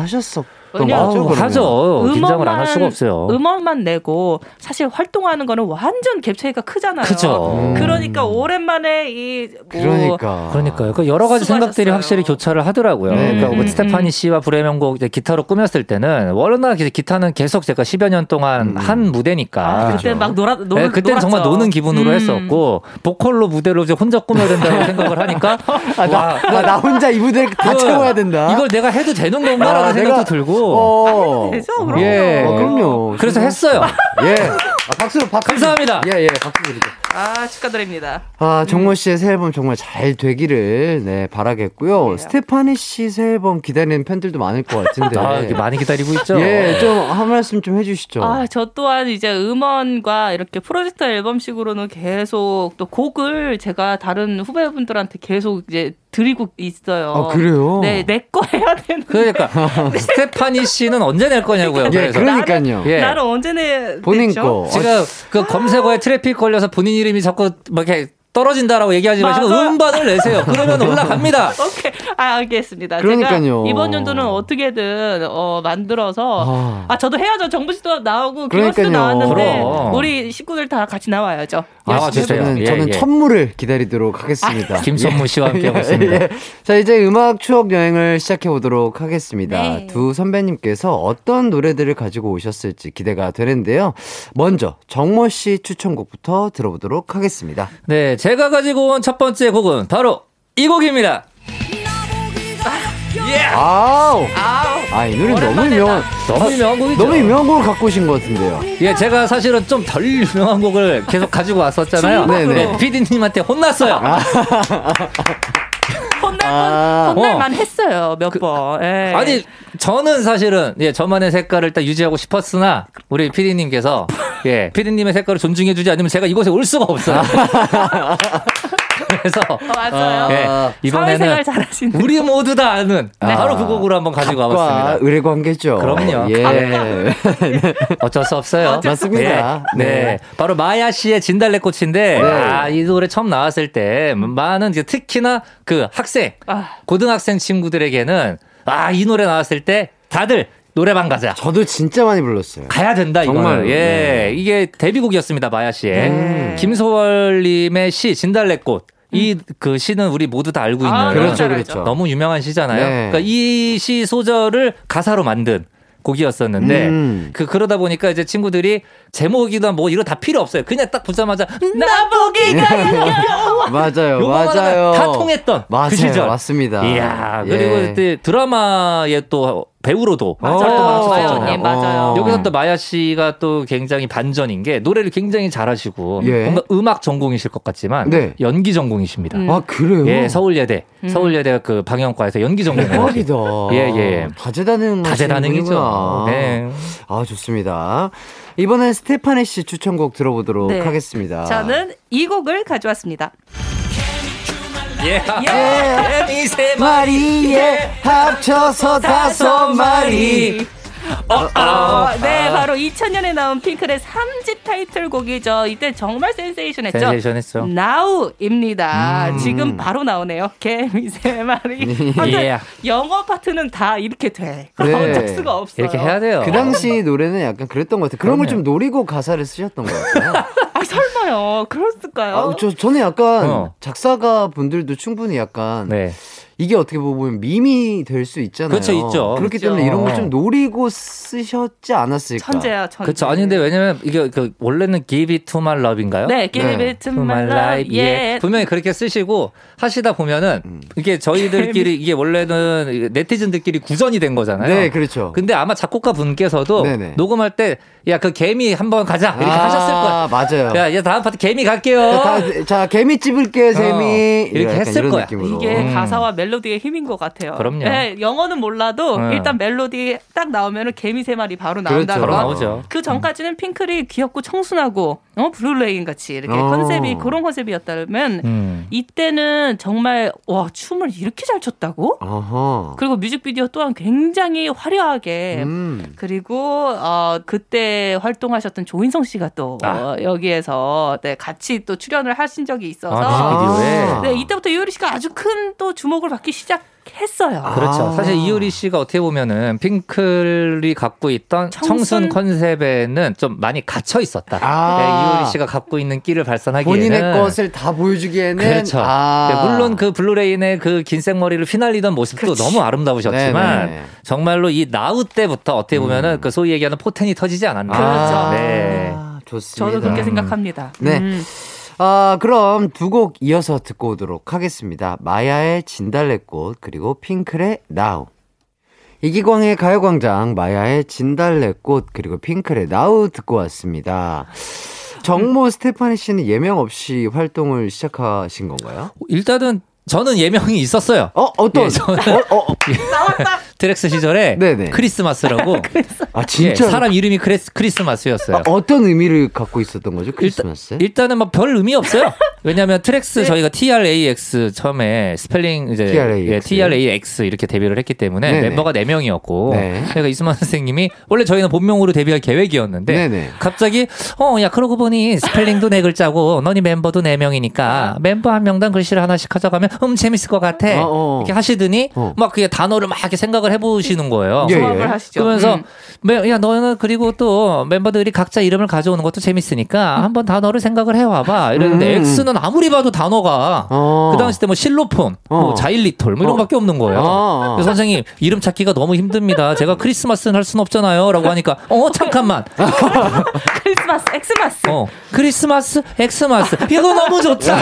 거죠? 아우? 하죠. 긴장을 안 할 수가 없어요. 음원만 내고 사실 활동하는 거는 완전 갭 차이가 크잖아요. 그죠. 음. 그러니까 오랜만에 이 뭐, 그러니까. 그러니까요. 그 여러 가지 생각들이 수고하셨어요. 확실히 교차를 하더라고요. 네. 그러니까 뭐 음, 스테파니 씨와 브레명곡 이제 기타로 꾸몄을 때는 워낙 기타는 계속 제가 10여 년 동안 음. 한 무대니까. 아, 그때 막 놀아 놀 네, 그때는 정말. 노는 기분으로 음. 했었고 보컬로 무대로 이제 혼자 꾸며야 된다고 생각을 하니까 아, 나, 아, 나 혼자 이 무대를 다 그, 채워야 된다. 이걸 내가 해도 되는 건가라는 아, 생각도 내가- 들고 어. 되죠, 그럼요. 예. 어, 그럼요. 그래서. 했어요. 예. 아, 박수, 박수. 감사합니다. 예, 예, 박수 드리죠. 아 축하드립니다. 아, 정모 씨의 새 앨범 정말 잘 되기를, 네, 바라겠고요. 스테파니 씨 새 앨범 기다리는 팬들도 많을 것 같은데. 아, 이렇게 많이 기다리고 있죠. 예, 좀 한 말씀 좀 해주시죠. 아, 저 또한 이제 음원과 이렇게 프로젝트 앨범식으로는 계속 또 곡을 제가 다른 후배분들한테 계속 이제 드리고 있어요. 아, 그래요? 네, 내 거 해야 되는데. 그러니까 스테파니 씨는 언제 낼 거냐고요. 예, 그래서 그러니까요. 예. 나는 언제 내 본인? 거. 지금 그 검색어에 트래픽 걸려서 본인 이 름이 자꾸 막 이렇게 떨어진다라고 얘기하지 마시고 맞아요. 음반을 내세요. 그러면 올라갑니다. 오케이, 아, 알겠습니다. 그러니까요. 제가 이번 연도는 어떻게든 어, 만들어서 아. 아. 저도 해야죠. 정부 씨도 나오고 김원 씨도 그러니까요. 나왔는데 그럼. 우리 식구들 다 같이 나와야죠. 아? 해보겠습니다. 저는, 예, 저는 예. 천무를 기다리도록 하겠습니다. 김선무 씨와 함께하고 있습니다. 예. 자, 이제 음악 추억 여행을 시작해 보도록 하겠습니다. 네. 두 선배님께서 어떤 노래들을 가지고 오셨을지 기대가 되는데요. 먼저 정모 씨 추천곡부터 들어보도록 하겠습니다. 네, 제가 가지고 온 첫 번째 곡은 바로 이 곡입니다. 아우! 아우, 아, 이 노래 너무 오랜만이다. 유명한, 너무 유명한 곡이죠. 너무 유명한 곡을 갖고 오신 것 같은데요. 예, 제가 사실은 좀 덜 유명한 곡을 계속 가지고 왔었잖아요. 네네. 네, PD님한테 혼났어요. 혼날 건 아. 혼날만 했어요 몇 번. 예. 아니 저는 사실은 예 저만의 색깔을 일단 유지하고 싶었으나 우리 PD님께서 예 PD님의 색깔을 존중해주지 않으면 제가 이곳에 올 수가 없어요. 그래서 어, 맞아요. 예, 이번에는 사회생활 잘하시는. 우리 모두 다 아는 아. 바로 그 곡으로 한번 가지고 과 와봤습니다. 의뢰 관계죠. 그럼요. 예. 어쩔 수 없어요. 맞습니다. 네. 네. 바로 마야 씨의 진달래꽃인데, 네. 아, 이 노래 처음 나왔을 때, 많은 이제 특히나 그 학생, 아. 고등학생 친구들에게는, 아, 이 노래 나왔을 때 다들 노래방 가자. 저도 진짜 많이 불렀어요. 가야 된다, 이거는. 정말로, 예. 네. 이게 데뷔곡이었습니다, 마야 씨의. 네. 김소월 님의 시, 진달래꽃. 이그 시는 우리 모두 다 알고 있는. 아, 그렇죠, 잘 그렇죠. 너무 유명한 시잖아요. 네. 그러니까 이 시 소절을 가사로 만든 곡이었었는데 음. 그 그러다 보니까 이제 친구들이 제목이나 뭐 이런 다 필요 없어요. 그냥 딱 붙자마자 나 보기가 맞아요, 맞아요. 다 통했던 맞아요, 그 시절. 맞습니다. 이야 그리고 예. 그때 드라마에 또 배우로도 맞아요. 활동하셨잖아요. 마요님, 맞아요. 여기서 또 마야 씨가 또 굉장히 반전인 게 노래를 굉장히 잘하시고 예. 뭔가 음악 전공이실 것 같지만 네. 연기 전공이십니다. 음. 아, 그래요? 예, 서울예대, 서울예대 그 방영과에서 연기 전공을 대박이다. 예, 예. 다재다능. 다재다능이죠. 네. 아, 좋습니다. 이번엔 스테파니 씨 추천곡 들어보도록 네. 하겠습니다. 저는 이 곡을 가져왔습니다. 예. 예. 예. 미세 마리에 합쳐서 다섯 마리. 어, 네, 바로 2000년에 나온 핑클의 3집 타이틀곡이죠. 이때 정말 센세이션했죠. 센세이션했죠. Now입니다. 음. 지금 바로 나오네요. 개미 세 마리. 예. 영어 파트는 다 이렇게 돼. 네. 어쩔 수가 없어요. 이렇게 해야 돼요. 그 당시 노래는 약간 그랬던 것 같아요. 그런 걸 좀 노리고 가사를 쓰셨던 것 같아요. 아, 설마요. 그랬을까요? 아, 저, 저는 약간 어. 작사가 분들도 충분히 약간 네. 이게 어떻게 보면 밈이 될 수 있잖아요. 그렇죠, 있죠. 그렇기 있죠. 때문에 이런 걸 좀 노리고 쓰셨지 않았을까. 천재야, 천재. 그렇죠. 아니 근데 왜냐면 이게 그 원래는 Give It To My Love인가요? 네, Give 네. It to My Love. 예. 분명히 그렇게 쓰시고 하시다 보면은 음. 이게 저희들끼리 이게 원래는 네티즌들끼리 구전이 된 거잖아요. 네, 그렇죠. 근데 아마 작곡가 분께서도 네네. 녹음할 때 야 그 개미 한번 가자 이렇게 아, 하셨을 거야. 맞아요. 야, 얘 다음 파트 개미 갈게요. 자, 다- 자, 개미 찝을게, 세미. 어, 이렇게 약간 했을 거야. 느낌으로. 이게 음. 가사와 멜로디의 힘인 것 같아요. 그럼요. 네, 영어는 몰라도 음. 일단 멜로디 딱 나오면 개미 세 마리 바로 그렇죠. 바로 거. 나오죠. 그 전까지는 핑클이 귀엽고 청순하고 어 Blue Rain 같이 이렇게 어. 컨셉이 그런 컨셉이었다면 음. 이때는 정말 와 춤을 이렇게 잘 췄다고? 어허. 그리고 뮤직비디오 또한 굉장히 화려하게 음. 그리고 어 그때 활동하셨던 조인성 씨가 또 아. 어, 여기에서 네, 같이 또 출연을 하신 적이 있어서 아, 뮤직비디오에. 네, 이때부터 이효리 씨가 아주 큰 또 주목을 받기 시작 했어요. 그렇죠. 아. 사실 이효리 씨가 어떻게 보면은 핑클이 갖고 있던 청순, 청순? 컨셉에는 좀 많이 갇혀 있었다. 아. 네, 이효리 씨가 갖고 있는 끼를 발산하기에는 본인의 것을 다 보여주기에는. 그렇죠. 아. 네, 물론 그 Blue Rain의 그 긴 생머리를 휘날리던 모습도 너무 아름다우셨지만 네네. 정말로 이 Now 때부터 어떻게 보면은 음. 그 소위 얘기하는 포텐이 터지지 않았나. 아, 네. 좋습니다. 저도 그렇게 생각합니다. 네. 음. 아, 그럼 두 곡 이어서 듣고 오도록 하겠습니다. 마야의 진달래꽃, 그리고 핑클의 Now. 이기광의 가요광장, 마야의 진달래꽃, 그리고 핑클의 Now 듣고 왔습니다. 정모 스테파니 씨는 예명 없이 활동을 시작하신 건가요? 일단은 저는 예명이 있었어요. 어, 어떤? 예, 저는 어, 어, 트랙스 시절에 네네. 크리스마스라고 아, 예, 진짜. 사람 이름이 크리스, 크리스마스였어요. 아, 어떤 의미를 갖고 있었던 거죠? 크리스마스? 일단은 뭐 별 의미 없어요. 왜냐하면 트랙스 저희가 TRAX 처음에 스펠링 이제 TRAX. 예, TRAX 이렇게 데뷔를 했기 때문에 네네. 멤버가 4 명이었고 네. 그러니까 이수만 선생님이 원래 저희는 본명으로 데뷔할 계획이었는데 네네. 갑자기 어 야 그러고 보니 스펠링도 네 글자고 너니 멤버도 4 명이니까 멤버 한 명당 글씨를 하나씩 가져가면 음 재밌을 것 같아 어, 어. 이렇게 하시더니 어. 막 그게 단어를 막 이렇게 생각을 해보시는 거예요. 예, 예. 조합을 하시죠. 그러면서 음. 매- 야 너는 그리고 또 멤버들이 각자 이름을 가져오는 것도 재밌으니까 한번 단어를 생각을 해와봐 이랬는데 음. X는 아무리 봐도 단어가 어. 그 당시 때 뭐 실로폰, 어. 뭐 자일리톨 뭐 이런 어. 없는 거예요. 어. 그래서 선생님 이름 찾기가 너무 힘듭니다. 제가 크리스마스는 할 수는 없잖아요.라고 하니까 어 잠깐만 크리스마스, X-mas. 어 크리스마스 X-mas 이거 너무 좋다.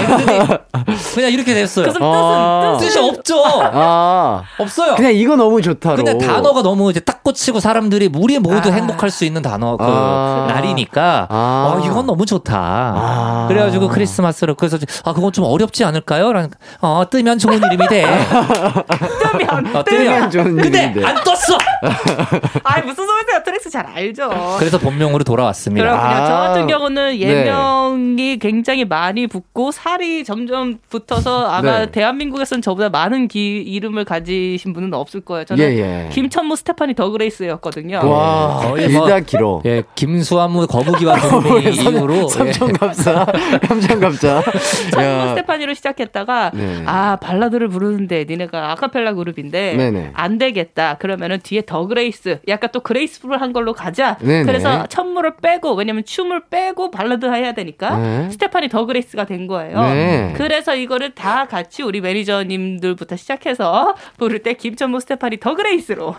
그냥 이렇게 됐어요. 그래서 아. 뜻은 뜻이 없죠. 아, 없어요. 그냥 이거 너무 좋다 로. 근데 단어가 너무 이제 딱 꽂히고 사람들이 우리 모두 아. 행복할 수 있는 단어 그 아. 날이니까 아. 어 이건 너무 좋다. 아. 그래가지고 크리스마스로 그래서 아 그건 좀 어렵지 않을까요? 라는 어 뜨면 좋은 이름이 돼. 뜨면, 어, 뜨면 좋은 근데 이름인데. 안 떴어. 아이, 무슨 소리세요? 트랙스 잘 알죠. 그래서 본명으로 돌아왔습니다. 그렇군요. 아. 저 같은 경우는 네. 예명이 굉장히 많이 붙고 살이 점점 붙어서 아마 네. 대한민국에서는 저보다 많은 기, 이름을 가지신 분은 없을 거예요. 저는 예, 예. 김천무 스테파니 더그레이스였거든요. 와, 거의 뭐- 길어. 예, 김수한무 거북이와 두루미 예. 삼천갑사, 삼천갑자. 천무 야, 스테파니로 시작했다가 네. 아 발라드를 부르는데 니네가 아카펠라 그룹인데 네네. 안 되겠다. 그러면은 뒤에 더 그레이스 약간 또 graceful한 걸로 가자. 네네. 그래서 천무를 빼고 왜냐면 춤을 빼고 발라드 해야 되니까 네. 스테파니 더 그레이스가 된 거예요. 네. 그래서 이거를 다 같이 우리 매니저님들부터 시작해서 부를 때 김천무 스테파니 더 그레이스로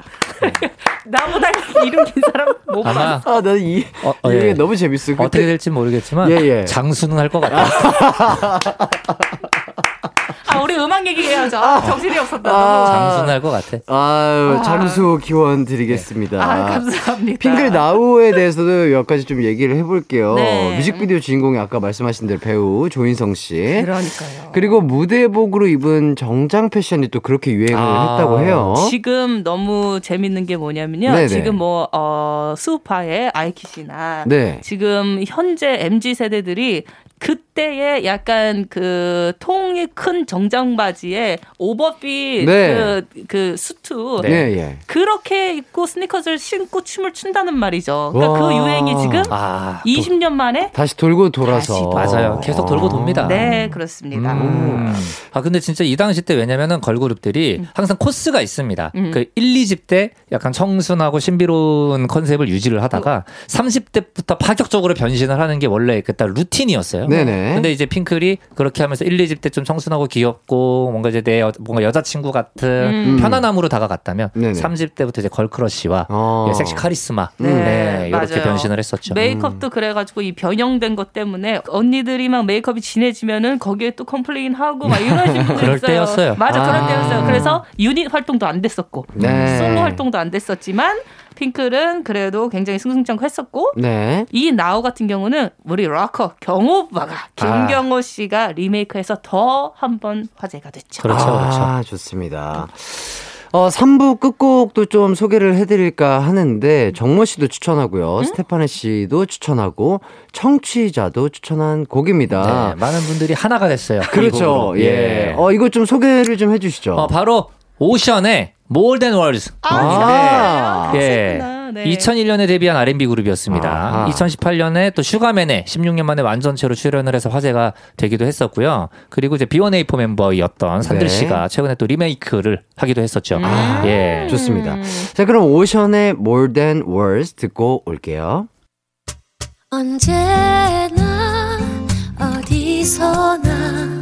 나보다 이름 긴 사람 못 아마 봤어. 아, 나이 어, 어, 이게 예. 너무 재밌어. 어떻게 될지 모르겠지만 예, 예. 장수는 할 것 같아요. 아 우리 음악 얘기해야죠. 정신이 없었다. 아. 장수는 할것 같아. 아유, 아. 장수 기원 드리겠습니다. 아 감사합니다. 핑클 나우에 대해서도 몇 가지 좀 얘기를 해볼게요. 네. 뮤직비디오 주인공이 아까 말씀하신 대로 배우 조인성 씨. 그러니까요. 그리고 무대복으로 입은 정장 패션이 또 그렇게 유행을 아. 했다고 해요. 지금 너무 재밌는 게 뭐냐면요. 네네. 지금 뭐, 어, 수우파의 아이키 씨나 네. 지금 현재 MZ 세대들이 그 때의 약간 그 통이 큰 정장 바지에 오버핏 네. 그, 그 수트 예, 예. 그렇게 입고 스니커즈를 신고 춤을 춘다는 말이죠. 그러니까 그 와. 유행이 지금 아, 20년 만에 다시 돌고 돌아서. 맞아요. 계속 돌고 돕니다. 네 그렇습니다. 음. 아 근데 진짜 이 당시 때 왜냐면은 걸그룹들이 항상 코스가 있습니다. 음. 그 1, 2집 때 약간 청순하고 신비로운 컨셉을 유지를 하다가 3집 때부터 파격적으로 변신을 하는 게 원래 그때 루틴이었어요. 네네. 근데 이제 핑클이 그렇게 하면서 1, 2집 때 좀 청순하고 귀엽고 뭔가 이제 내 여, 뭔가 여자친구 같은 음. 편안함으로 다가갔다면 네네. 3집 때부터 이제 걸크러쉬와 어. 예, 섹시 카리스마 네, 네, 이렇게 맞아요. 변신을 했었죠. 메이크업도 그래가지고 이 변형된 것 때문에 언니들이 막 메이크업이 진해지면은 거기에 또 complain 하고 막 이러신 분들 그럴 있어요. 때였어요. 맞아, 그럴 아. 때였어요. 그래서 유닛 활동도 안 됐었고 네. 솔로 활동도 안 됐었지만 핑클은 그래도 굉장히 승승장구했었고 네. 이 나우 같은 경우는 우리 락커 경호 오빠가 김경호 씨가 리메이크해서 더 한 번 화제가 됐죠. 그렇죠, 그렇죠. 아, 좋습니다. 어, 3부 끝곡도 좀 소개를 해드릴까 하는데, 정모 씨도 추천하고요. 스테파네 씨도 추천하고, 청취자도 추천한 곡입니다. 네, 많은 분들이 하나가 됐어요. 이 그렇죠. 곡으로. 예. 어, 이거 좀 소개를 좀 해주시죠. 어, 바로 오션의 More Than Words. 아, 예. 그렇구나. 네. 2001년에 데뷔한 R&B 그룹이었습니다. 아하. 2018년에 또 슈가맨에 16년 만에 완전체로 출연을 해서 화제가 되기도 했었고요. 그리고 이제 B1A4 멤버였던 산들 네. 씨가 최근에 또 리메이크를 하기도 했었죠. 아, 예. 좋습니다. 자, 그럼 오션의 More Than Words 듣고 올게요. 언제나 어디서나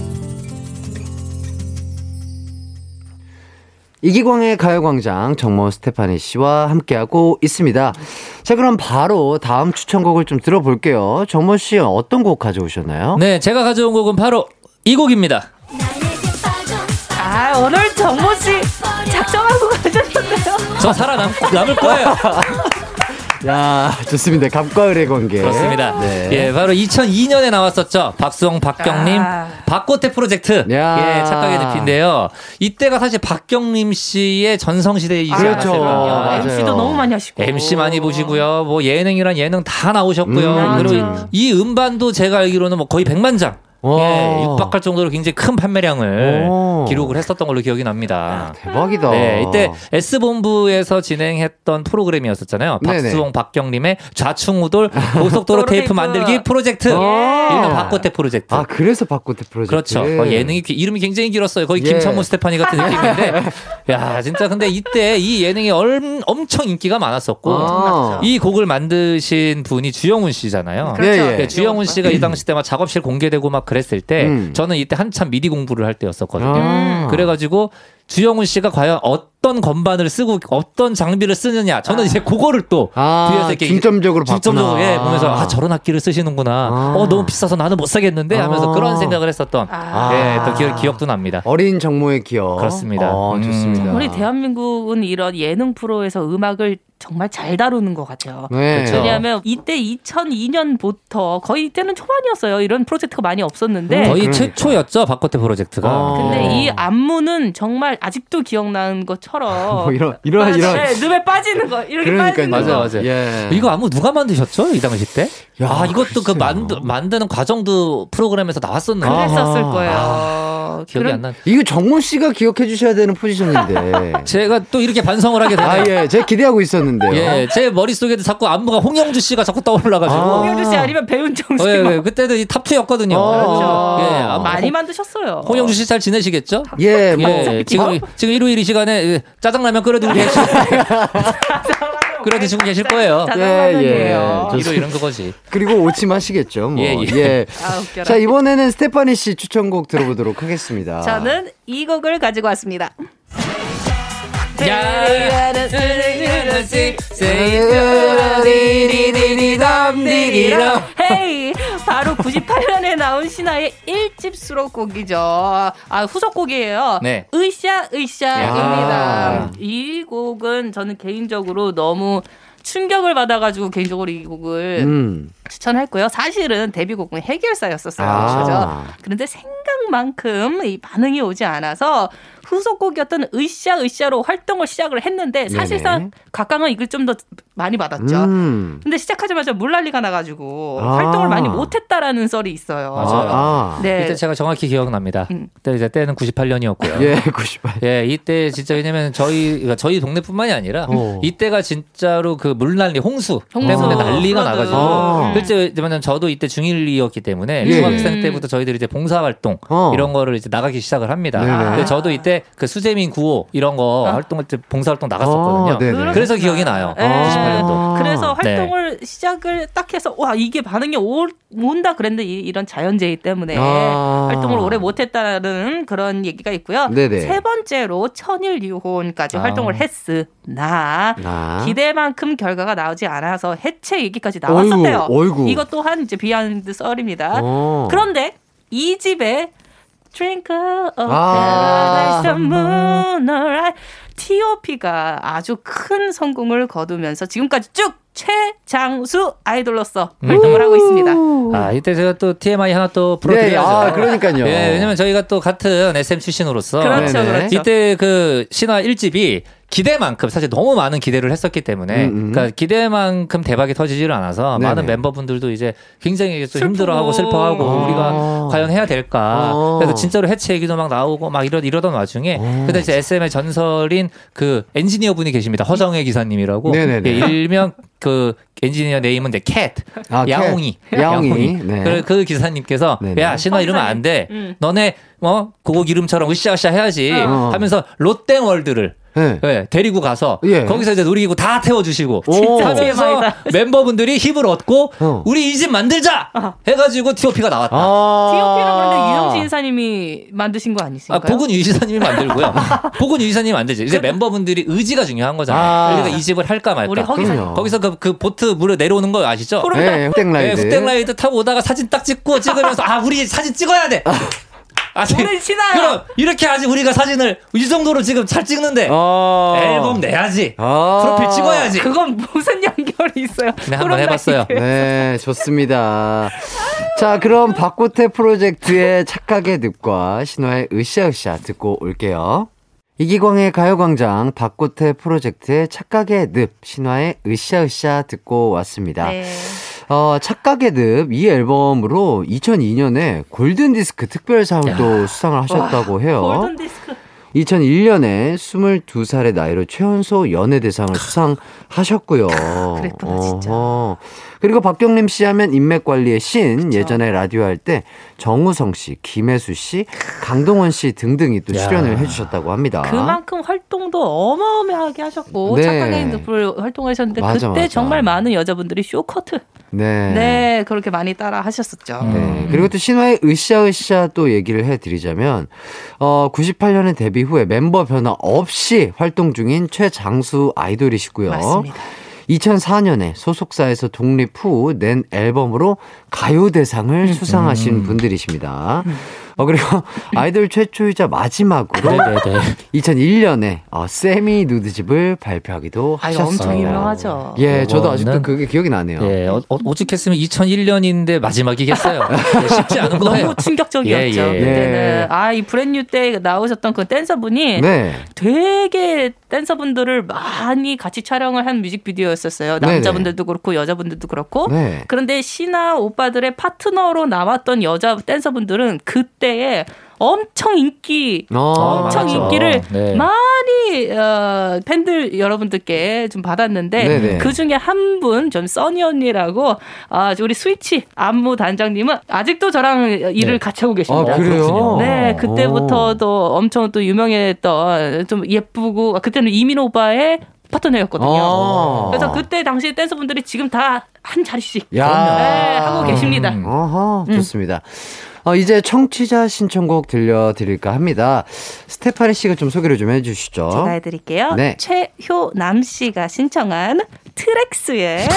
이기광의 가요광장 정모 스테파니 씨와 함께하고 있습니다. 자, 그럼 바로 다음 추천곡을 좀 들어볼게요. 정모 씨 어떤 곡 가져오셨나요? 네, 제가 가져온 곡은 바로 이 곡입니다. 아 오늘 정모 씨 작정하고 가셨는데요. 저 살아남, 남을 거예요. 야, 좋습니다. 갑과 을의 관계. 그렇습니다. 네. 예, 바로 2002년에 나왔었죠. 박수홍, 박경림, 아. 박고테 프로젝트. 야. 예, 착각의 늪인데요. 이때가 사실 박경림 씨의 전성시대이지 그렇죠. 않았을까요? 맞아요. MC도 너무 많이 하시고 MC 많이 보시고요. 뭐 예능이란 예능 다 나오셨고요. 음, 그리고 이 음반도 제가 알기로는 뭐 거의 100만 장. 와. 예, 육박할 정도로 굉장히 큰 판매량을 오. 기록을 했었던 걸로 기억이 납니다. 대박이다. 네, 이때 S본부에서 진행했던 프로그램이었었잖아요. 박수홍, 박경림의 좌충우돌 고속도로 도로 테이프. 만들기 프로젝트. 예. 일명 박고테 프로젝트. 아, 그래서 박고테 프로젝트. 그렇죠. 어, 예능이 귀- 이름이 굉장히 길었어요. 거의 예. 김천무 스테파니 같은 느낌인데, 야 진짜 근데 이때 이 예능이 얼, 엄청 인기가 많았었고 아. 이 곡을 만드신 분이 주영훈 씨잖아요. 예, 예. 네, 주영훈 씨가 이 당시 때 막 작업실 공개되고 막 그랬을 때 음. 저는 이때 한참 미디 공부를 할 때였었거든요. 아. 그래가지고 주영훈 씨가 과연 어떤 건반을 쓰고 어떤 장비를 쓰느냐 저는 이제 그거를 또 아, 뒤에서 이렇게 중점적으로 중점적으로. 예, 보면서 아 저런 악기를 쓰시는구나. 아. 어 너무 비싸서 나는 못 사겠는데 하면서 아. 그런 생각을 했었던 아. 예, 또 기억, 기억도 납니다. 어린 정모의 기억. 그렇습니다. 어, 음. 좋습니다. 우리 대한민국은 이런 예능 프로에서 음악을 정말 잘 다루는 것 같아요. 네. 그렇죠. 왜냐하면 이때 2002년부터 거의 이때는 초반이었어요. 이런 프로젝트가 많이 없었는데. 거의 그러니까. 최초였죠 박거태 프로젝트가. 어. 근데 이 안무는 정말 아직도 기억나는 것처럼 뭐 이런, 이런, 이런. 네, 눈에 빠지는 거 이렇게 그러니까요. 빠지는 맞아 거. 맞아. 예. 이거 안무 누가 만드셨죠 이 당시 때? 야, 아 이것도 그 글쎄요. 만드, 만드는 과정도 프로그램에서 나왔었나요? 그랬었을. 거예요. 기억이 그런- 안 나. 이거 정모 씨가 기억해 주셔야 되는 포지션인데. 제가 또 이렇게 반성을 하게 되네요. 아, 예. 제가 기대하고 있었는데요. 예, 제 머릿속에도 자꾸 안무가 홍영주 씨가 자꾸 떠올라가지고. 아. 홍영주 씨 아니면 배윤정 씨 어, 예, 막 예, 그때도 이 top 2였거든요. 어. 예, 아, 많이 홍- 만드셨어요. 홍영주 씨 잘 지내시겠죠? 예, 뭐. 예, 지금, 지금 일요일 이 시간에 예, 짜장라면 끓여드시고 계실, 끓여드시고 계실 거예요. 짜장라면이에요. 예, 예. 이로 이런 그거지. 그리고 오침하시겠죠. 뭐. 예, 예. 예. 아, 웃겨라. 자, 이번에는 스테파니 씨 추천곡 들어보도록 하겠습니다. 저는 이 곡을 가지고 왔습니다. 헤이 바로 98년에 나온 신화의 1집 수록곡이죠. 아, 후속곡이에요. 네. 으쌰, 으쌰입니다. 야. 이 곡은 저는 개인적으로 너무 충격을 받아가지고 개인적으로 이 곡을 음. 추천했고요. 사실은 데뷔곡은 해결사였었어요. 아. 그죠? 그런데 생각만큼 이 반응이 오지 않아서 후속곡이었던 으쌰 으쌰로 활동을 시작을 했는데 사실상 네네. 각광은 이걸 좀 더 많이 받았죠. 음. 근데 시작하자마자 물난리가 나가지고 아. 활동을 많이 못했다라는 썰이 있어요. 맞아요. 아. 네. 이때 제가 정확히 기억납니다. 음. 그때 이제 때는 98년이었고요. 예, 98. 예, 이때 진짜 왜냐면 저희 그러니까 저희 동네뿐만이 아니라 어. 이때가 진짜로 그 물난리 홍수, 홍수, 때문에 난리가 flood. 나가지고 아. 실제 왜냐면 저도 이때 중1이었기 때문에 예. 중학생 때부터 저희들이 이제 봉사 활동 어. 이런 거를 이제 나가기 시작을 합니다. 네네. 근데 저도 이때 그 수재민 구호 이런 거 아. 활동할 때 봉사 활동 나갔었거든요. 아, 네네. 그래서 기억이 나요. 네. 98년도. 그래서 네. 활동을 시작을 딱 해서 와 이게 반응이 오, 온다 그랬는데 이, 이런 자연재해 때문에 아. 활동을 오래 못했다는 그런 얘기가 있고요. 네네. 세 번째로 천일 유혼까지 아. 활동을 했으나 나. 기대만큼 결과가 나오지 않아서 해체 얘기까지 나왔었대요. 어이구, 어이구. 이것 또한 이제 비하인드 썰입니다. 어. 그런데 2집에 Twinkle of 아. Paradise Moonlight T.O.P.가 아주 큰 성공을 거두면서 지금까지 쭉 최장수 아이돌로서 활동을 하고 있습니다. 아, 이때 제가 또 TMI 하나 또 네, 풀어드려야죠. 아, 그러니까요. 예, 왜냐면 저희가 또 같은 SM 출신으로서 그렇죠. 그렇죠. 이때 그 신화 1집이 기대만큼 사실 너무 많은 기대를 했었기 때문에 음, 음. 그러니까 기대만큼 대박이 터지지를 않아서 네네. 많은 멤버분들도 이제 굉장히 또. 힘들어하고 슬퍼하고 아. 우리가 과연 해야 될까 아. 그래서 진짜로 해체 얘기도 막 나오고 막 이러 이러던 와중에 아. 근데 이제 SM의 전설인 그 엔지니어 분이 계십니다 허정혜 기사님이라고 네네네. 예, 일명 그 엔지니어 name은 이제 cat 아, cat. 야옹이 야옹이. 네. 그, 그 기사님께서 네네. 야 신화 어, 이러면 안 돼. 음. 너네 뭐 그곡 이름처럼 으쌰으쌰 해야지 어. 하면서 롯데월드를 네. 예, 데리고 가서 예. 거기서 이제 놀이기구 다 태워주시고 진짜 하면서. 멤버분들이 힘을 얻고 어. 우리 2집 만들자 해가지고 T.O.P가 나왔다. 아. T.O.P.는 그런데 유영진 이사님이 만드신 거 아, 아니신가요? 복은 유지사님이 만들고요. 곡은 유 이사님이 만들지. 이제 멤버분들이 의지가 중요한 거잖아요. 아. 우리가 2집을 할까 말까. 우리. 거기서 그, 그 보트 물에 내려오는 거 아시죠? 네, 후룸라이드. 네, 후룸라이드 타고 오다가 사진 딱 찍고 찍으면서 아 우리 사진 찍어야 돼. 아, 우리 친아요. 그럼 이렇게 하지 우리가 사진을 이 정도로 지금 잘 찍는데 어. 앨범 내야지. 아. 프로필 찍어야지. 그건 무슨 연결이 있어요? 네, 한번 해봤어요. 네, 좋습니다. 자, 그럼 박고태 프로젝트의 착각의 늪과 신화의 으쌰으쌰 듣고 올게요. 이기광의 가요광장 박고태 프로젝트의 착각의 늪, 신화의 으쌰으쌰 듣고 왔습니다. 네. 어, 착각의 늪, 이 앨범으로 2002년에 골든디스크 특별상을 또 수상을 하셨다고 해요. 골든 디스크. 2001년에 22살의 나이로 최연소 연예대상을 수상하셨고요. 그랬구나, 진짜. 어허. 그리고 박경림 씨 하면 인맥 관리의 신, 예전에 라디오 할 때 정우성 씨, 김혜수 씨, 강동원 씨 등등이 또 야. 출연을 해주셨다고 합니다. 그만큼 활동도 어마어마하게 하셨고 네. 착각의 늪을 활동하셨는데 맞아, 그때 맞아. 정말 많은 여자분들이 쇼커트 네. 네, 그렇게 많이 따라 하셨었죠. 네. 그리고 또 신화의 으쌰으쌰 또 얘기를 해드리자면, 어, 98년에 데뷔 후에 멤버 변화 없이 활동 중인 최장수 아이돌이시고요. 맞습니다. 2004년에 소속사에서 독립 후 낸 앨범으로 가요대상을 수상하신 분들이십니다. 어, 그리고 아이돌 최초이자 마지막으로 네네네. 2001년에 어, 세미 누드집을 발표하기도 하셨어요. 엄청 유명하죠. 예, 저도 아직도 그게 기억이 나네요. 예, 어, 어, 오직했으면 2001년인데 마지막이겠어요. 예, 쉽지 않은 거예요. 너무 충격적이었죠. 예, 예. 그때는 아이 브랜뉴 때 나오셨던 그 댄서분이 네. 되게 댄서분들을 많이 같이 촬영을 한 뮤직비디오였었어요. 남자분들도 그렇고 여자분들도 그렇고. 네. 그런데 신화 오빠들의 파트너로 나왔던 여자 댄서분들은 그 때에 엄청 인기, 어, 엄청 맞죠. 인기를 네. 많이 어, 팬들 여러분들께 좀 받았는데 네네. 그 중에 한 분, 좀 써니 언니라고 아, 우리 스위치 안무 단장님은 아직도 저랑 일을 네. 같이 하고 아, 계십니다. 그래요? 네, 그때부터도 엄청 또 유명했던 좀 예쁘고 그때는 이민 오빠의 파트너였거든요. 아. 그래서 그때 당시 댄서분들이 지금 다 한 자리씩 야. 네, 하고 계십니다. 음. 어허, 좋습니다. 어, 이제 청취자 신청곡 들려드릴까 합니다. 스테파니 씨가 좀 소개를 좀 해주시죠. 제가 해드릴게요. 네. 최효남 씨가 신청한 트랙스의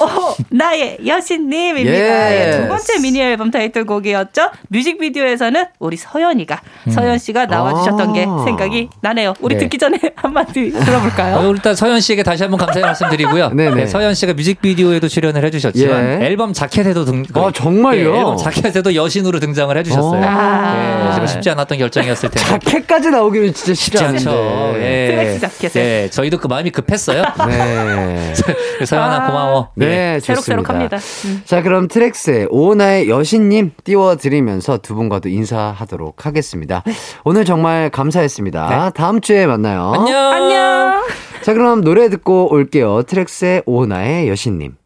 어 나의 여신님입니다. Yes. 예, 두 번째 미니 앨범 타이틀곡이었죠. 뮤직비디오에서는 우리 서현이가 서현 씨가 나와주셨던 아. 게 생각이 나네요. 우리 네. 듣기 전에 한마디 어, 들어볼까요? 일단 서현 씨에게 다시 한번 감사의 말씀드리고요. 네네. 네, 서현 씨가 뮤직비디오에도 출연을 해주셨지만 예. 앨범 자켓에도 등. 아, 정말요? 예, 앨범 자켓에도 여신으로 등장을 해주셨어요. 어. 아. 예, 쉽지 않았던 결정이었을 텐데. 자켓까지 나오기는 진짜 쉽지 쉽지 않죠. 예. 트랙스 자켓에. 예, 저희도 그 마음이 급했어요. 네. 서현아 아. 고마워. 예. 네, 좋습니다. 새록새록합니다. 음. 자, 그럼 트랙스의 오나의 여신님 띄워드리면서 두 분과도 인사하도록 하겠습니다. 오늘 정말 감사했습니다. 다음 주에 만나요. 안녕. 안녕. 자, 그럼 노래 듣고 올게요. 트랙스의 오나의 여신님.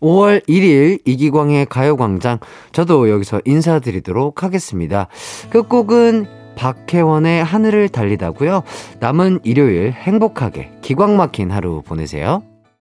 5월 1일 이기광의 가요광장. 저도 여기서 인사드리도록 하겠습니다. 끝곡은 박혜원의 하늘을 달리다고요. 남은 일요일 행복하게 기광 막힌 하루 보내세요.